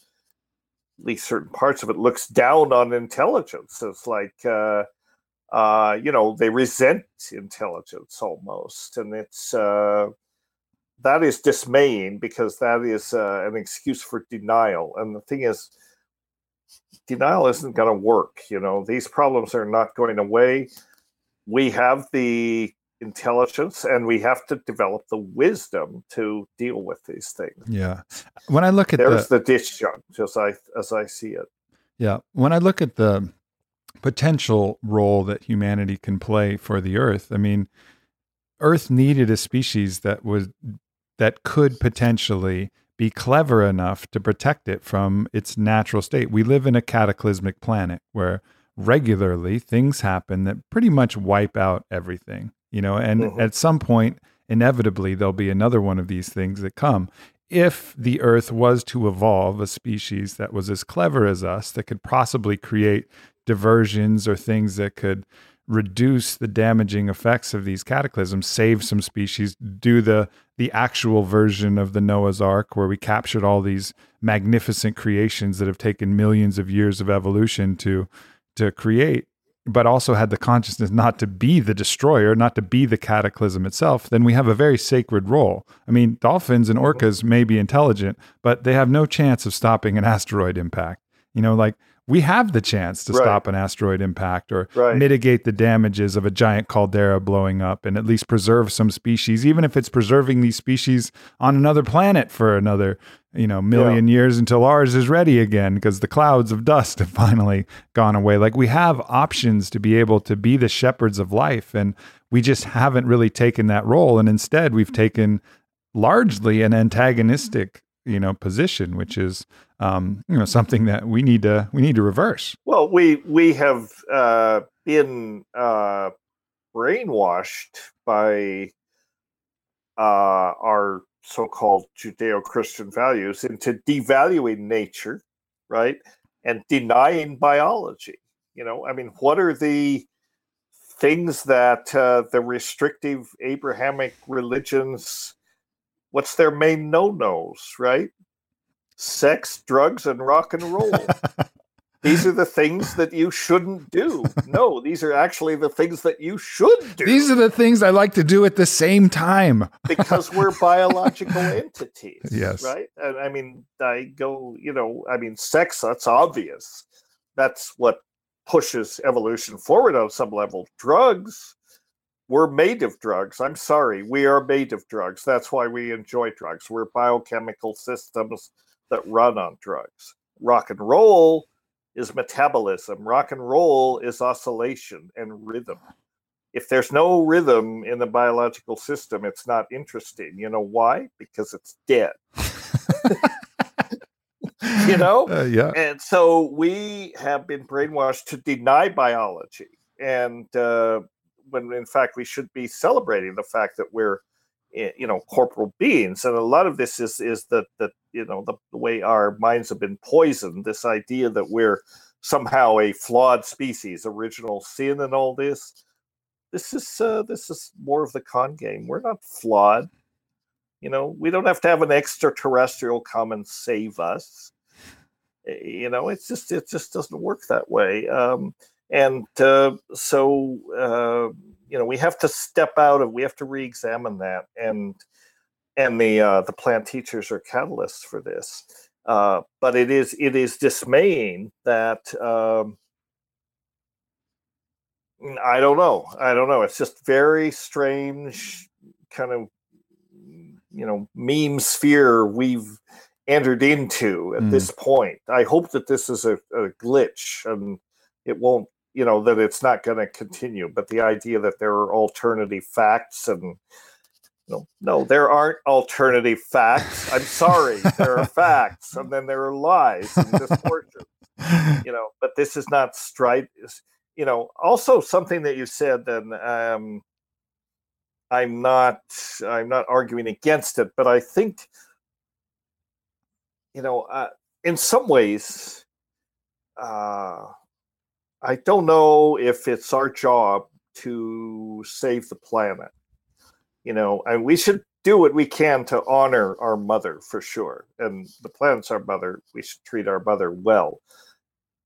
at least certain parts of it, looks down on intelligence. It's like, uh, uh, you know, they resent intelligence almost. And it's, uh, that is dismaying because that is uh, an excuse for denial. And the thing is, denial isn't going to work. You know, these problems are not going away. We have the intelligence and we have to develop the wisdom to deal with these things. Yeah. When I look at there's the, the disjunct as I as I see it. Yeah. When I look at the potential role that humanity can play for the earth, I mean, Earth needed a species that was that could potentially be clever enough to protect it from its natural state. We live in a cataclysmic planet where regularly things happen that pretty much wipe out everything, you know, and mm-hmm. at some point, inevitably, there'll be another one of these things that come. If the Earth was to evolve a species that was as clever as us, that could possibly create diversions or things that could reduce the damaging effects of these cataclysms, save some species, do the the actual version of the Noah's Ark where we captured all these magnificent creations that have taken millions of years of evolution to to create, but also had the consciousness not to be the destroyer, not to be the cataclysm itself, then we have a very sacred role. I mean, dolphins and orcas may be intelligent, but they have no chance of stopping an asteroid impact. You know, like we have the chance to right. stop an asteroid impact or right. mitigate the damages of a giant caldera blowing up and at least preserve some species, even if it's preserving these species on another planet for another, you know, million yeah. years until ours is ready again because the clouds of dust have finally gone away. Like we have options to be able to be the shepherds of life and we just haven't really taken that role and instead we've taken largely an antagonistic you know position which is um, you know something that we need to we need to reverse well we we have uh, been uh, brainwashed by uh, our so-called judeo-christian values into devaluing nature right and denying biology you know i mean what are the things that uh, the restrictive abrahamic religions what's their main no-nos, right? Sex, drugs, and rock and roll. these are the things that you shouldn't do. No, these are actually the things that you should do. These are the things I like to do at the same time. because we're biological entities. Yes. Right? And I mean, I go, you know, I mean, sex, that's obvious. That's what pushes evolution forward on some level. Drugs, we're made of drugs. I'm sorry, we are made of drugs. That's why we enjoy drugs. We're biochemical systems that run on drugs. Rock and roll is metabolism, rock and roll is oscillation and rhythm. If there's no rhythm in the biological system, it's not interesting. You know why? Because it's dead. you know? Uh, yeah. And so we have been brainwashed to deny biology. And uh, when in fact we should be celebrating the fact that we're you know corporal beings and a lot of this is is that that you know the, the, way our minds have been poisoned this idea that we're somehow a flawed species original sin and all this. This is uh, this is more of the con game. We're not flawed. You know we don't have to have an extraterrestrial come and save us. Eh, you know it's just it just doesn't work that way. Um, and uh, so uh, you know we have to step out of we have to re-examine that. And and the uh, the plant teachers are catalysts for this. Uh, but it is it is dismaying that um, I don't know. I don't know. It's just very strange kind of you know meme sphere we've entered into at mm. this point. I hope that this is a, a glitch and it won't you know that it's not going to continue but the idea that there are alternative facts and no, no, there aren't alternative facts. I'm sorry, there are facts, and then there are lies and distortions. You know, but this is not strife. You know, also something that you said. Then um, I'm not. I'm not arguing against it, but I think, you know, uh, in some ways, uh, I don't know if it's our job to save the planet you know, and we should do what we can to honor our mother for sure. And the planet's our mother. We should treat our mother well.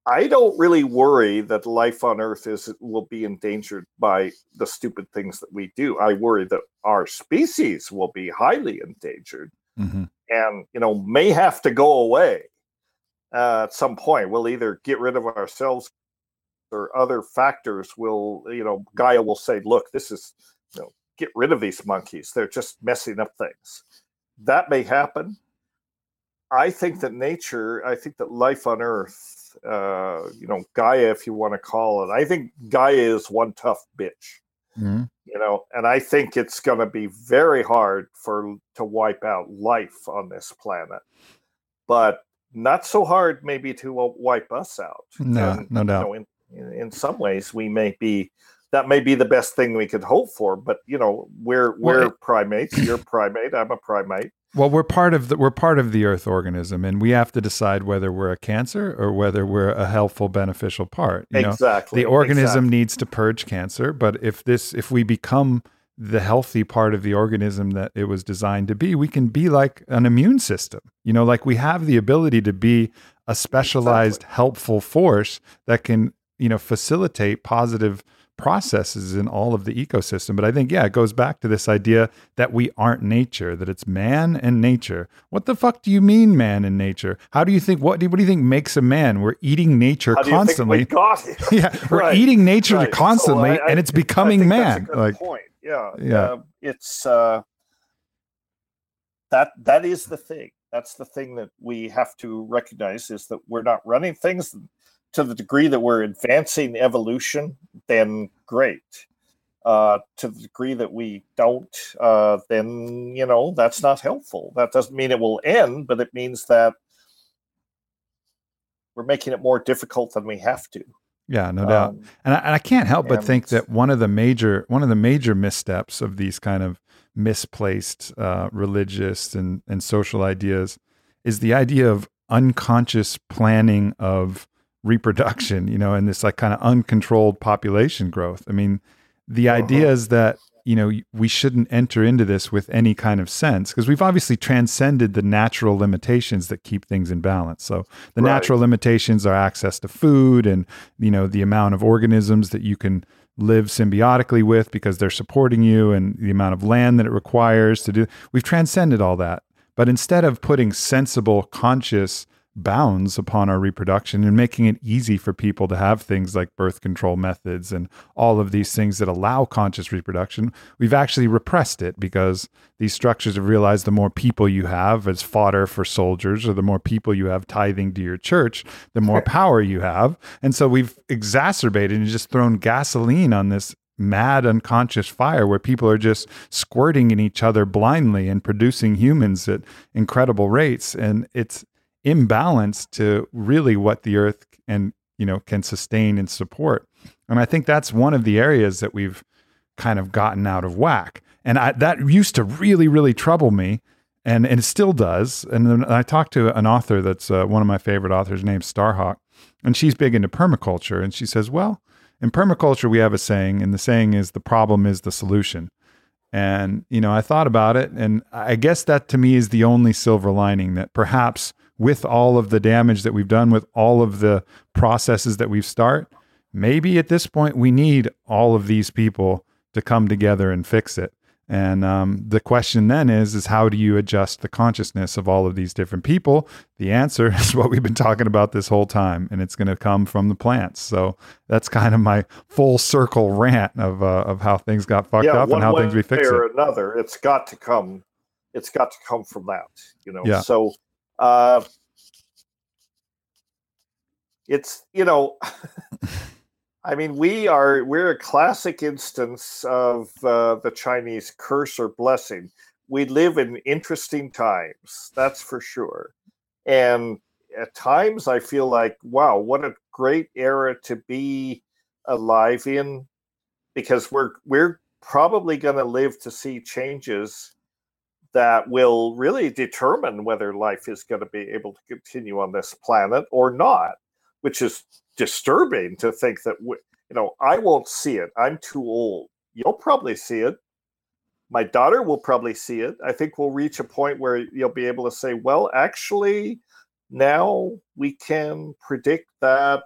I don't really worry that life on Earth is will be endangered by the stupid things that we do. I worry that our species will be highly endangered, mm-hmm. and you know may have to go away uh, at some point. We'll either get rid of ourselves or other factors will. You know, Gaia will say, "Look, this is you know get rid of these monkeys. They're just messing up things. That may happen. I think that nature, I think that life on Earth, uh, you know, Gaia, if you want to call it, I think Gaia is one tough bitch. Mm-hmm. You know, and I think it's going to be very hard for to wipe out life on this planet, but not so hard maybe to uh, wipe us out. No, and, no doubt. You know, in, in some ways, we may be that may be the best thing we could hope for. But you know, we're we're well, primates. You're a primate. I'm a primate. Well, we're part of the we're part of the Earth organism, and we have to decide whether we're a cancer or whether we're a helpful, beneficial part. You exactly. Know, the organism exactly. needs to purge cancer, but if this if we become the healthy part of the organism that it was designed to be, we can be like an immune system. You know, like we have the ability to be a specialized, exactly. helpful force that can, you know, facilitate positive processes in all of the ecosystem. But I think, yeah, it goes back to this idea that we aren't nature, that it's man and nature. What the fuck do you mean, man and nature? How do you think, what do, what do you think makes a man? We're eating nature constantly. yeah, we're right. eating nature right. constantly so I, I, and it's becoming man. like, point. Yeah. Yeah. Uh, it's, uh, that, that is the thing. That's the thing that we have to recognize is that we're not running things to the degree that we're advancing evolution, then great. Uh, to the degree that we don't, uh, then you know that's not helpful. That doesn't mean it will end, but it means that we're making it more difficult than we have to. Yeah, no doubt. Um, and, I, and, I, can't help but think that one of the major one of the major missteps of these kind of misplaced uh, religious and and social ideas is the idea of unconscious planning of reproduction, you know, and this like kind of uncontrolled population growth. I mean, the uh-huh. idea is that, you know, we shouldn't enter into this with any kind of sense because we've obviously transcended the natural limitations that keep things in balance. So the right. natural limitations are access to food and, you know, the amount of organisms that you can live symbiotically with because they're supporting you and the amount of land that it requires to do. We've transcended all that. But instead of putting sensible, conscious bounds upon our reproduction and making it easy for people to have things like birth control methods and all of these things that allow conscious reproduction, we've actually repressed it because these structures have realized the more people you have as fodder for soldiers or the more people you have tithing to your church, the more power you have. And so we've exacerbated and just thrown gasoline on this mad unconscious fire where people are just squirting in each other blindly and producing humans at incredible rates and it's imbalance to really what the earth and you know can sustain and support. And i think that's one of the areas that we've kind of gotten out of whack. And I, that used to really really trouble me and, and it still does. And i talked to an author that's uh, one of my favorite authors named starhawk and she's big into permaculture. And she says well in permaculture we have a saying and the saying is the problem is the solution. And you know i thought about it and i guess that to me is the only silver lining that perhaps with all of the damage that we've done, with all of the processes that we've start, maybe at this point we need all of these people to come together and fix it. And um, the question then is, is how do you adjust the consciousness of all of these different people? The answer is what we've been talking about this whole time, and it's going to come from the plants. So that's kind of my full circle rant of uh, of how things got fucked yeah, up and how things we fix it. Another, it's got to come. It's got to come from that, you know. Yeah. So uh, it's you know, I mean, we are we're a classic instance of uh, the Chinese curse or blessing. We live in interesting times, that's for sure. And at times, I feel like, wow, what a great era to be alive in, because we're we're probably going to live to see changes that will really determine whether life is going to be able to continue on this planet or not, which is disturbing to think that we, you know I won't see it. I'm too old. You'll probably see it. My daughter will probably see it. I think we'll reach a point where you'll be able to say, well, actually, now we can predict that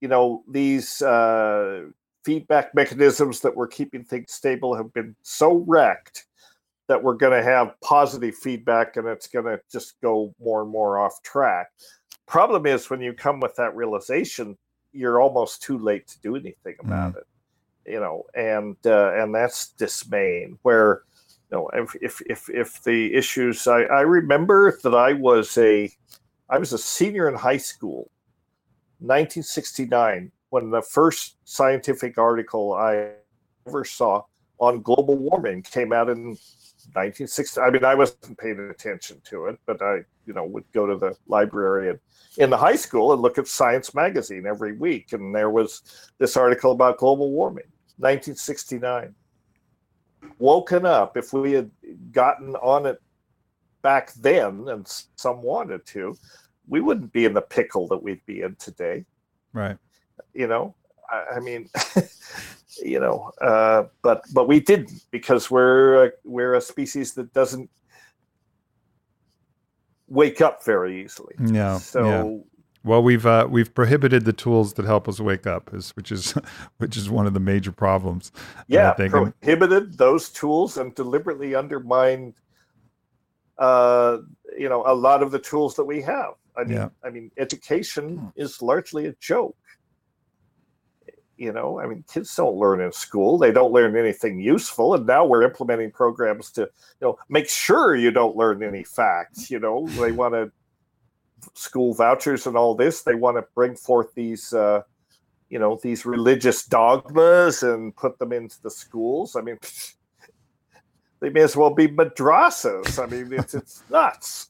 you know these uh, feedback mechanisms that were keeping things stable have been so wrecked that we're going to have positive feedback and it's going to just go more and more off track. Problem is, when you come with that realization, you're almost too late to do anything about mm. it. You know, and uh, and that's dismaying. Where you know, if if if, if the issues, I, I remember that I was a I was a senior in high school, 1969, when the first scientific article I ever saw on global warming came out in 1960. I mean, I wasn't paying attention to it, but I, you know, would go to the library and in the high school and look at Science magazine every week, and there was this article about global warming, 1969. Woken up, if we had gotten on it back then, and some wanted to, we wouldn't be in the pickle that we'd be in today. Right. You know, I, I mean. you know, uh, but but we didn't because we're a, we're a species that doesn't wake up very easily. Yeah. So. Yeah. Well, we've uh, we've prohibited the tools that help us wake up, is which is which is one of the major problems. Yeah, prohibited those tools and deliberately undermined, uh, you know, a lot of the tools that we have. I mean, yeah. I mean, education hmm. is largely a joke you know i mean kids don't learn in school. They don't learn anything useful and now we're implementing programs to you know make sure you don't learn any facts you know. They want to school vouchers and all this. They want to bring forth these uh, you know these religious dogmas and put them into the schools. I mean they may as well be madrasas i mean it's, it's nuts.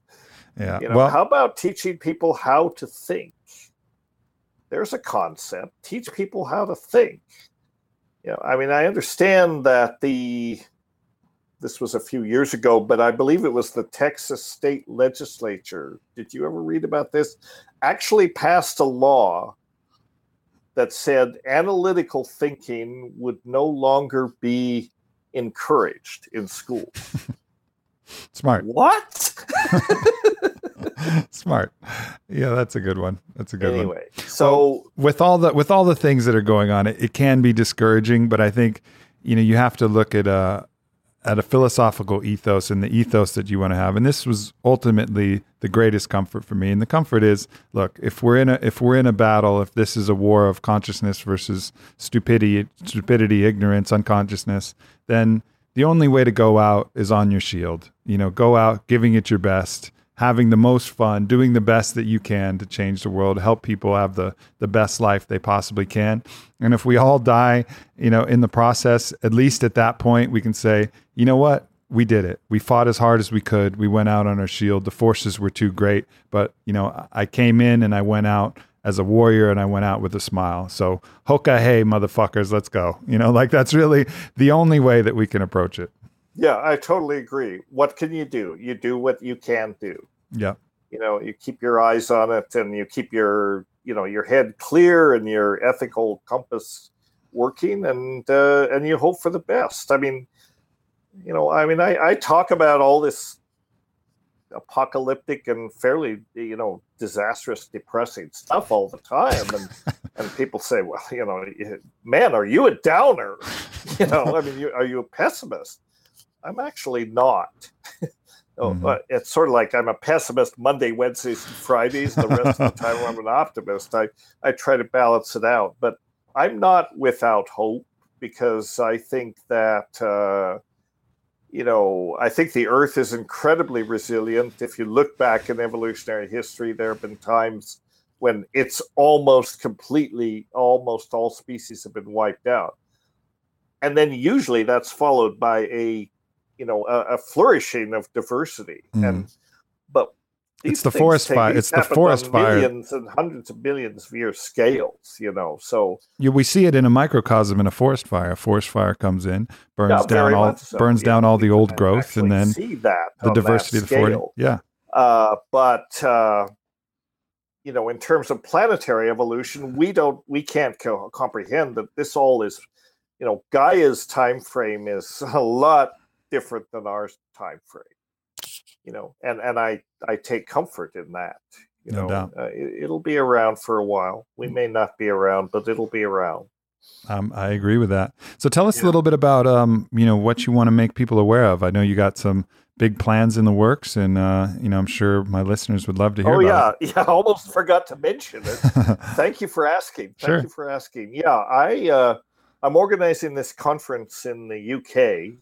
Yeah you know well, how about teaching people how to think there's a concept. Teach people how to think. You know, I mean, I understand that the this was a few years ago, but I believe it was the Texas state legislature. Did you ever read about this? Actually passed a law that said analytical thinking would no longer be encouraged in schools. Smart. What? Smart. Yeah, that's a good one. That's a good anyway, one. Anyway, so well, with all the with all the things that are going on, it, it can be discouraging, but I think you know you have to look at a at a philosophical ethos and the ethos that you want to have. And this was ultimately the greatest comfort for me. And the comfort is, look, if we're in a if we're in a battle, if this is a war of consciousness versus stupidity, stupidity, ignorance, unconsciousness, then the only way to go out is on your shield. You know, go out giving it your best having the most fun, doing the best that you can to change the world, help people have the the best life they possibly can. And if we all die, you know, in the process, at least at that point we can say, you know what? We did it. We fought as hard as we could. We went out on our shield. The forces were too great, but you know, I came in and I went out as a warrior and I went out with a smile. So, hoka hey motherfuckers, let's go. You know, like that's really the only way that we can approach it. Yeah, I totally agree. What can you do? You do what you can do. Yeah. You know, you keep your eyes on it and you keep your, you know, your head clear and your ethical compass working and uh, and you hope for the best. I mean, you know, I mean, I, I talk about all this apocalyptic and fairly, you know, disastrous, depressing stuff all the time, and and people say, well, you know, man, are you a downer? You know, I mean, you, are you a pessimist? I'm actually not. oh, mm-hmm. it's sort of like I'm a pessimist Monday, Wednesdays, and Fridays. The rest of the time, I'm an optimist. I, I try to balance it out, but I'm not without hope because I think that, uh, you know, I think the Earth is incredibly resilient. If you look back in evolutionary history, there have been times when it's almost completely, almost all species have been wiped out. And then usually that's followed by a, you know, a, a flourishing of diversity. Mm. And but It's the forest take- fire- it's the forest fire. Millions and hundreds of millions of year scales, you know. So Yeah, we see it in a microcosm in a forest fire. A forest fire comes in, burns yeah, down all so. burns Yeah, down all the old growth, and then see that the on that diversity of the forest. Yeah, Uh, but uh, you know, in terms of planetary evolution, we don't, we can't co- comprehend that this all is, you know, Gaia's time frame is a lot different than our time frame. You know, and and I I take comfort in that. You No know. Uh, it, it'll be around for a while. We may not be around, but it'll be around. um, I agree with that. So tell us a little bit about um, you know what you want to make people aware of. I know you got some big plans in the works, and uh, you know I'm sure my listeners would love to hear Oh yeah, yeah. I almost forgot to mention it. it. Thank you for asking. Thank Sure. you for asking. Yeah, I uh, I'm organizing this conference in the UK,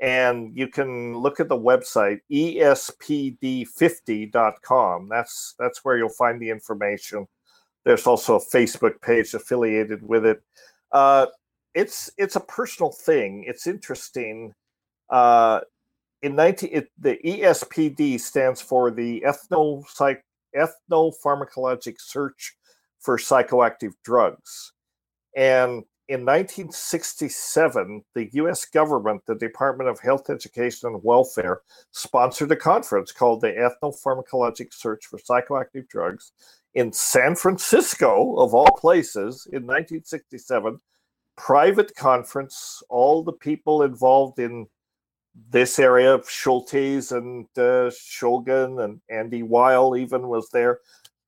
and you can look at the website E espd50.com. That's that's where you'll find the information. There's also a Facebook page affiliated with it. Uh, it's it's a personal thing. It's interesting. Uh, in 19, it, the ESPD stands for the ethno ethnopharmacologic search for psychoactive drugs. And in 1967, the US government, the Department of Health, Education, and Welfare, sponsored a conference called the Ethnopharmacologic Search for Psychoactive Drugs in San Francisco, of all places, in 1967. Private conference, all the people involved in this area, Schultes and uh, Shulgin and Andy Weil even was there.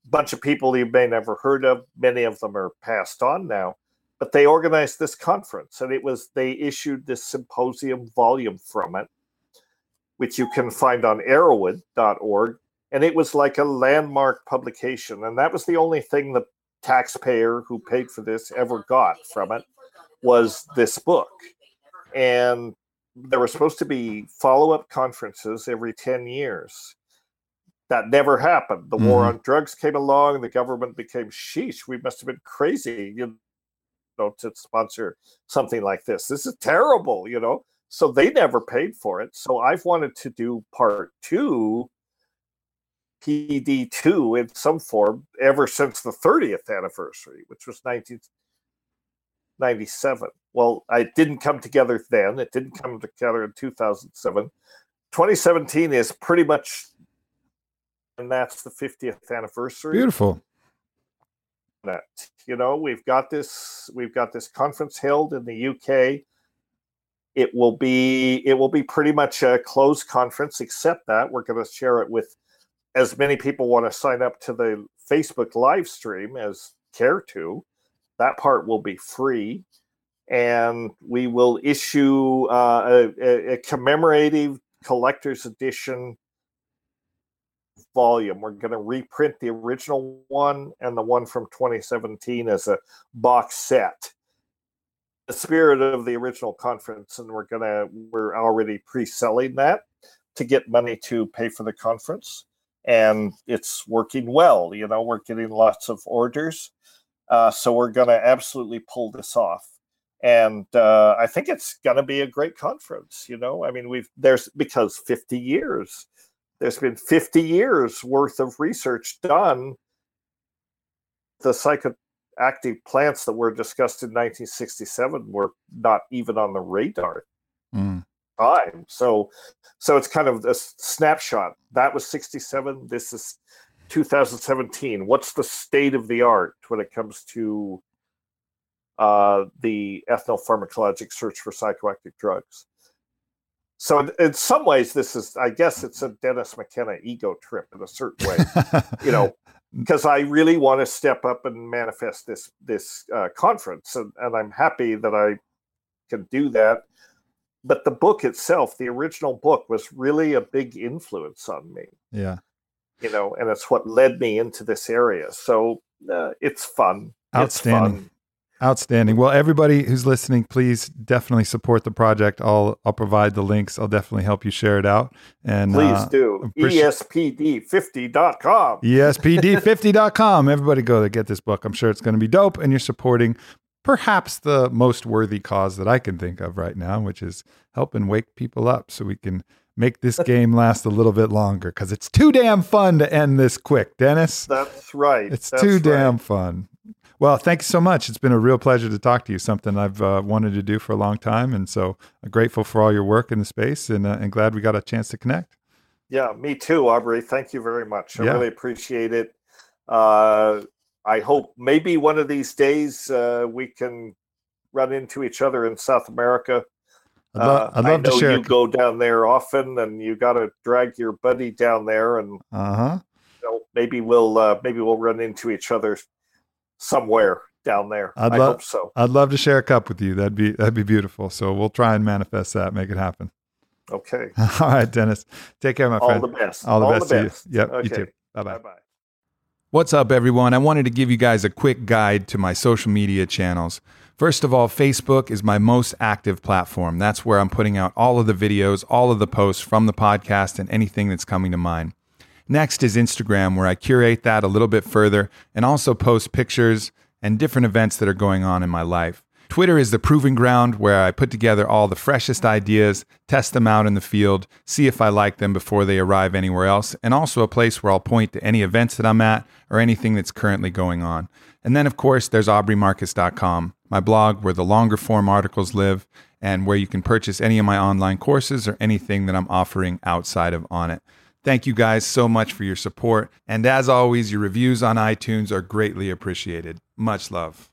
Bunch of people you may never heard of. Many of them are passed on now, but they organized this conference, and it was they issued this symposium volume from it, which you can find on Erowid.org, and it was like a landmark publication, and that was the only thing the taxpayer who paid for this ever got from it was this book, and there were supposed to be follow-up conferences every 10 years. That never happened. The war Mhm. on drugs came along the government became sheesh. We must have been crazy you know to sponsor something like this. This is terrible you know? So they never paid for it. So i've wanted to do part two pd2 in some form ever since the 30th anniversary which was 1997 well it didn't come together then. It didn't come together in 2007 2017 is pretty much and that's the 50th anniversary. Beautiful. That you know we've got this we've got this conference held in the UK it will be it will be pretty much a closed conference except that we're going to share it with as many people want to sign up to the Facebook live stream as care to. That part will be free. And we will issue uh, a, a commemorative collector's edition volume. We're going to reprint the original one and the one from 2017 as a box set. The spirit of the original conference, and we're going to, we're already pre selling that to get money to pay for the conference. And it's working well. You know, we're getting lots of orders. Uh, so we're going to absolutely pull this off. And uh, I think it's going to be a great conference. You know, I mean, we've, there's because 50 years there's been 50 years worth of research done. The psychoactive plants that were discussed in 1967 were not even on the radar Mm. time. So so it's kind of a snapshot. That was 67 this is 2017 what's the state of the art when it comes to uh, the ethnopharmacologic search for psychoactive drugs so in, in some ways this is i guess it's a dennis mckenna ego trip in a certain way you know because i really want to step up and manifest this this uh, conference and, and i'm happy that i can do that. But the book itself the original book was really a big influence on me. Yeah. you know and it's what led me into this area. So uh, it's fun. Outstanding. it's fun Outstanding. Well, everybody who's listening, please definitely support the project. I'll I'll provide the links. I'll definitely help you share it out. And Please uh, do. E appreciate- ESPD50.com. E ESPD50.com. Everybody go to get this book. I'm sure it's going to be dope. And you're supporting perhaps the most worthy cause that I can think of right now, which is helping wake people up so we can make this game last a little bit longer because it's too damn fun to end this quick, Dennis. That's right. It's That's too right. damn fun. Well, thank you so much. It's been a real pleasure to talk to you. Something I've uh, wanted to do for a long time, and so I'm grateful for all your work in the space, and uh, and glad we got a chance to connect. Yeah, me too, Aubrey. Thank you very much. I Yeah. really appreciate it. Uh, I hope maybe one of these days uh, we can run into each other in South America. I'd, lo- Uh, I'd I love to know share. you go down there often, and you got to drag your buddy down there, and Uh huh. you know, maybe we'll uh, maybe we'll run into each other somewhere down there. I'd I lo- hope so. I'd love to share a cup with you. That'd be that'd be beautiful. So we'll try and manifest that, make it happen. Okay. All right, Dennis. Take care, my All friend. All the best. All the best to you. Yep, you too. Bye bye. Bye bye. What's up, everyone? I wanted to give you guys a quick guide to my social media channels. First of all, Facebook is my most active platform. That's where I'm putting out all of the videos, all of the posts from the podcast, and anything that's coming to mind. Next is Instagram, where I curate that a little bit further and also post pictures and different events that are going on in my life. Twitter is the proving ground where I put together all the freshest ideas, test them out in the field, see if I like them before they arrive anywhere else, and also a place where I'll point to any events that I'm at or anything that's currently going on. And then, of course, there's AubreyMarcus.com, my blog where the longer form articles live and where you can purchase any of my online courses or anything that I'm offering outside of on it. Thank you guys so much for your support. And as always, your reviews on iTunes are greatly appreciated. Much love.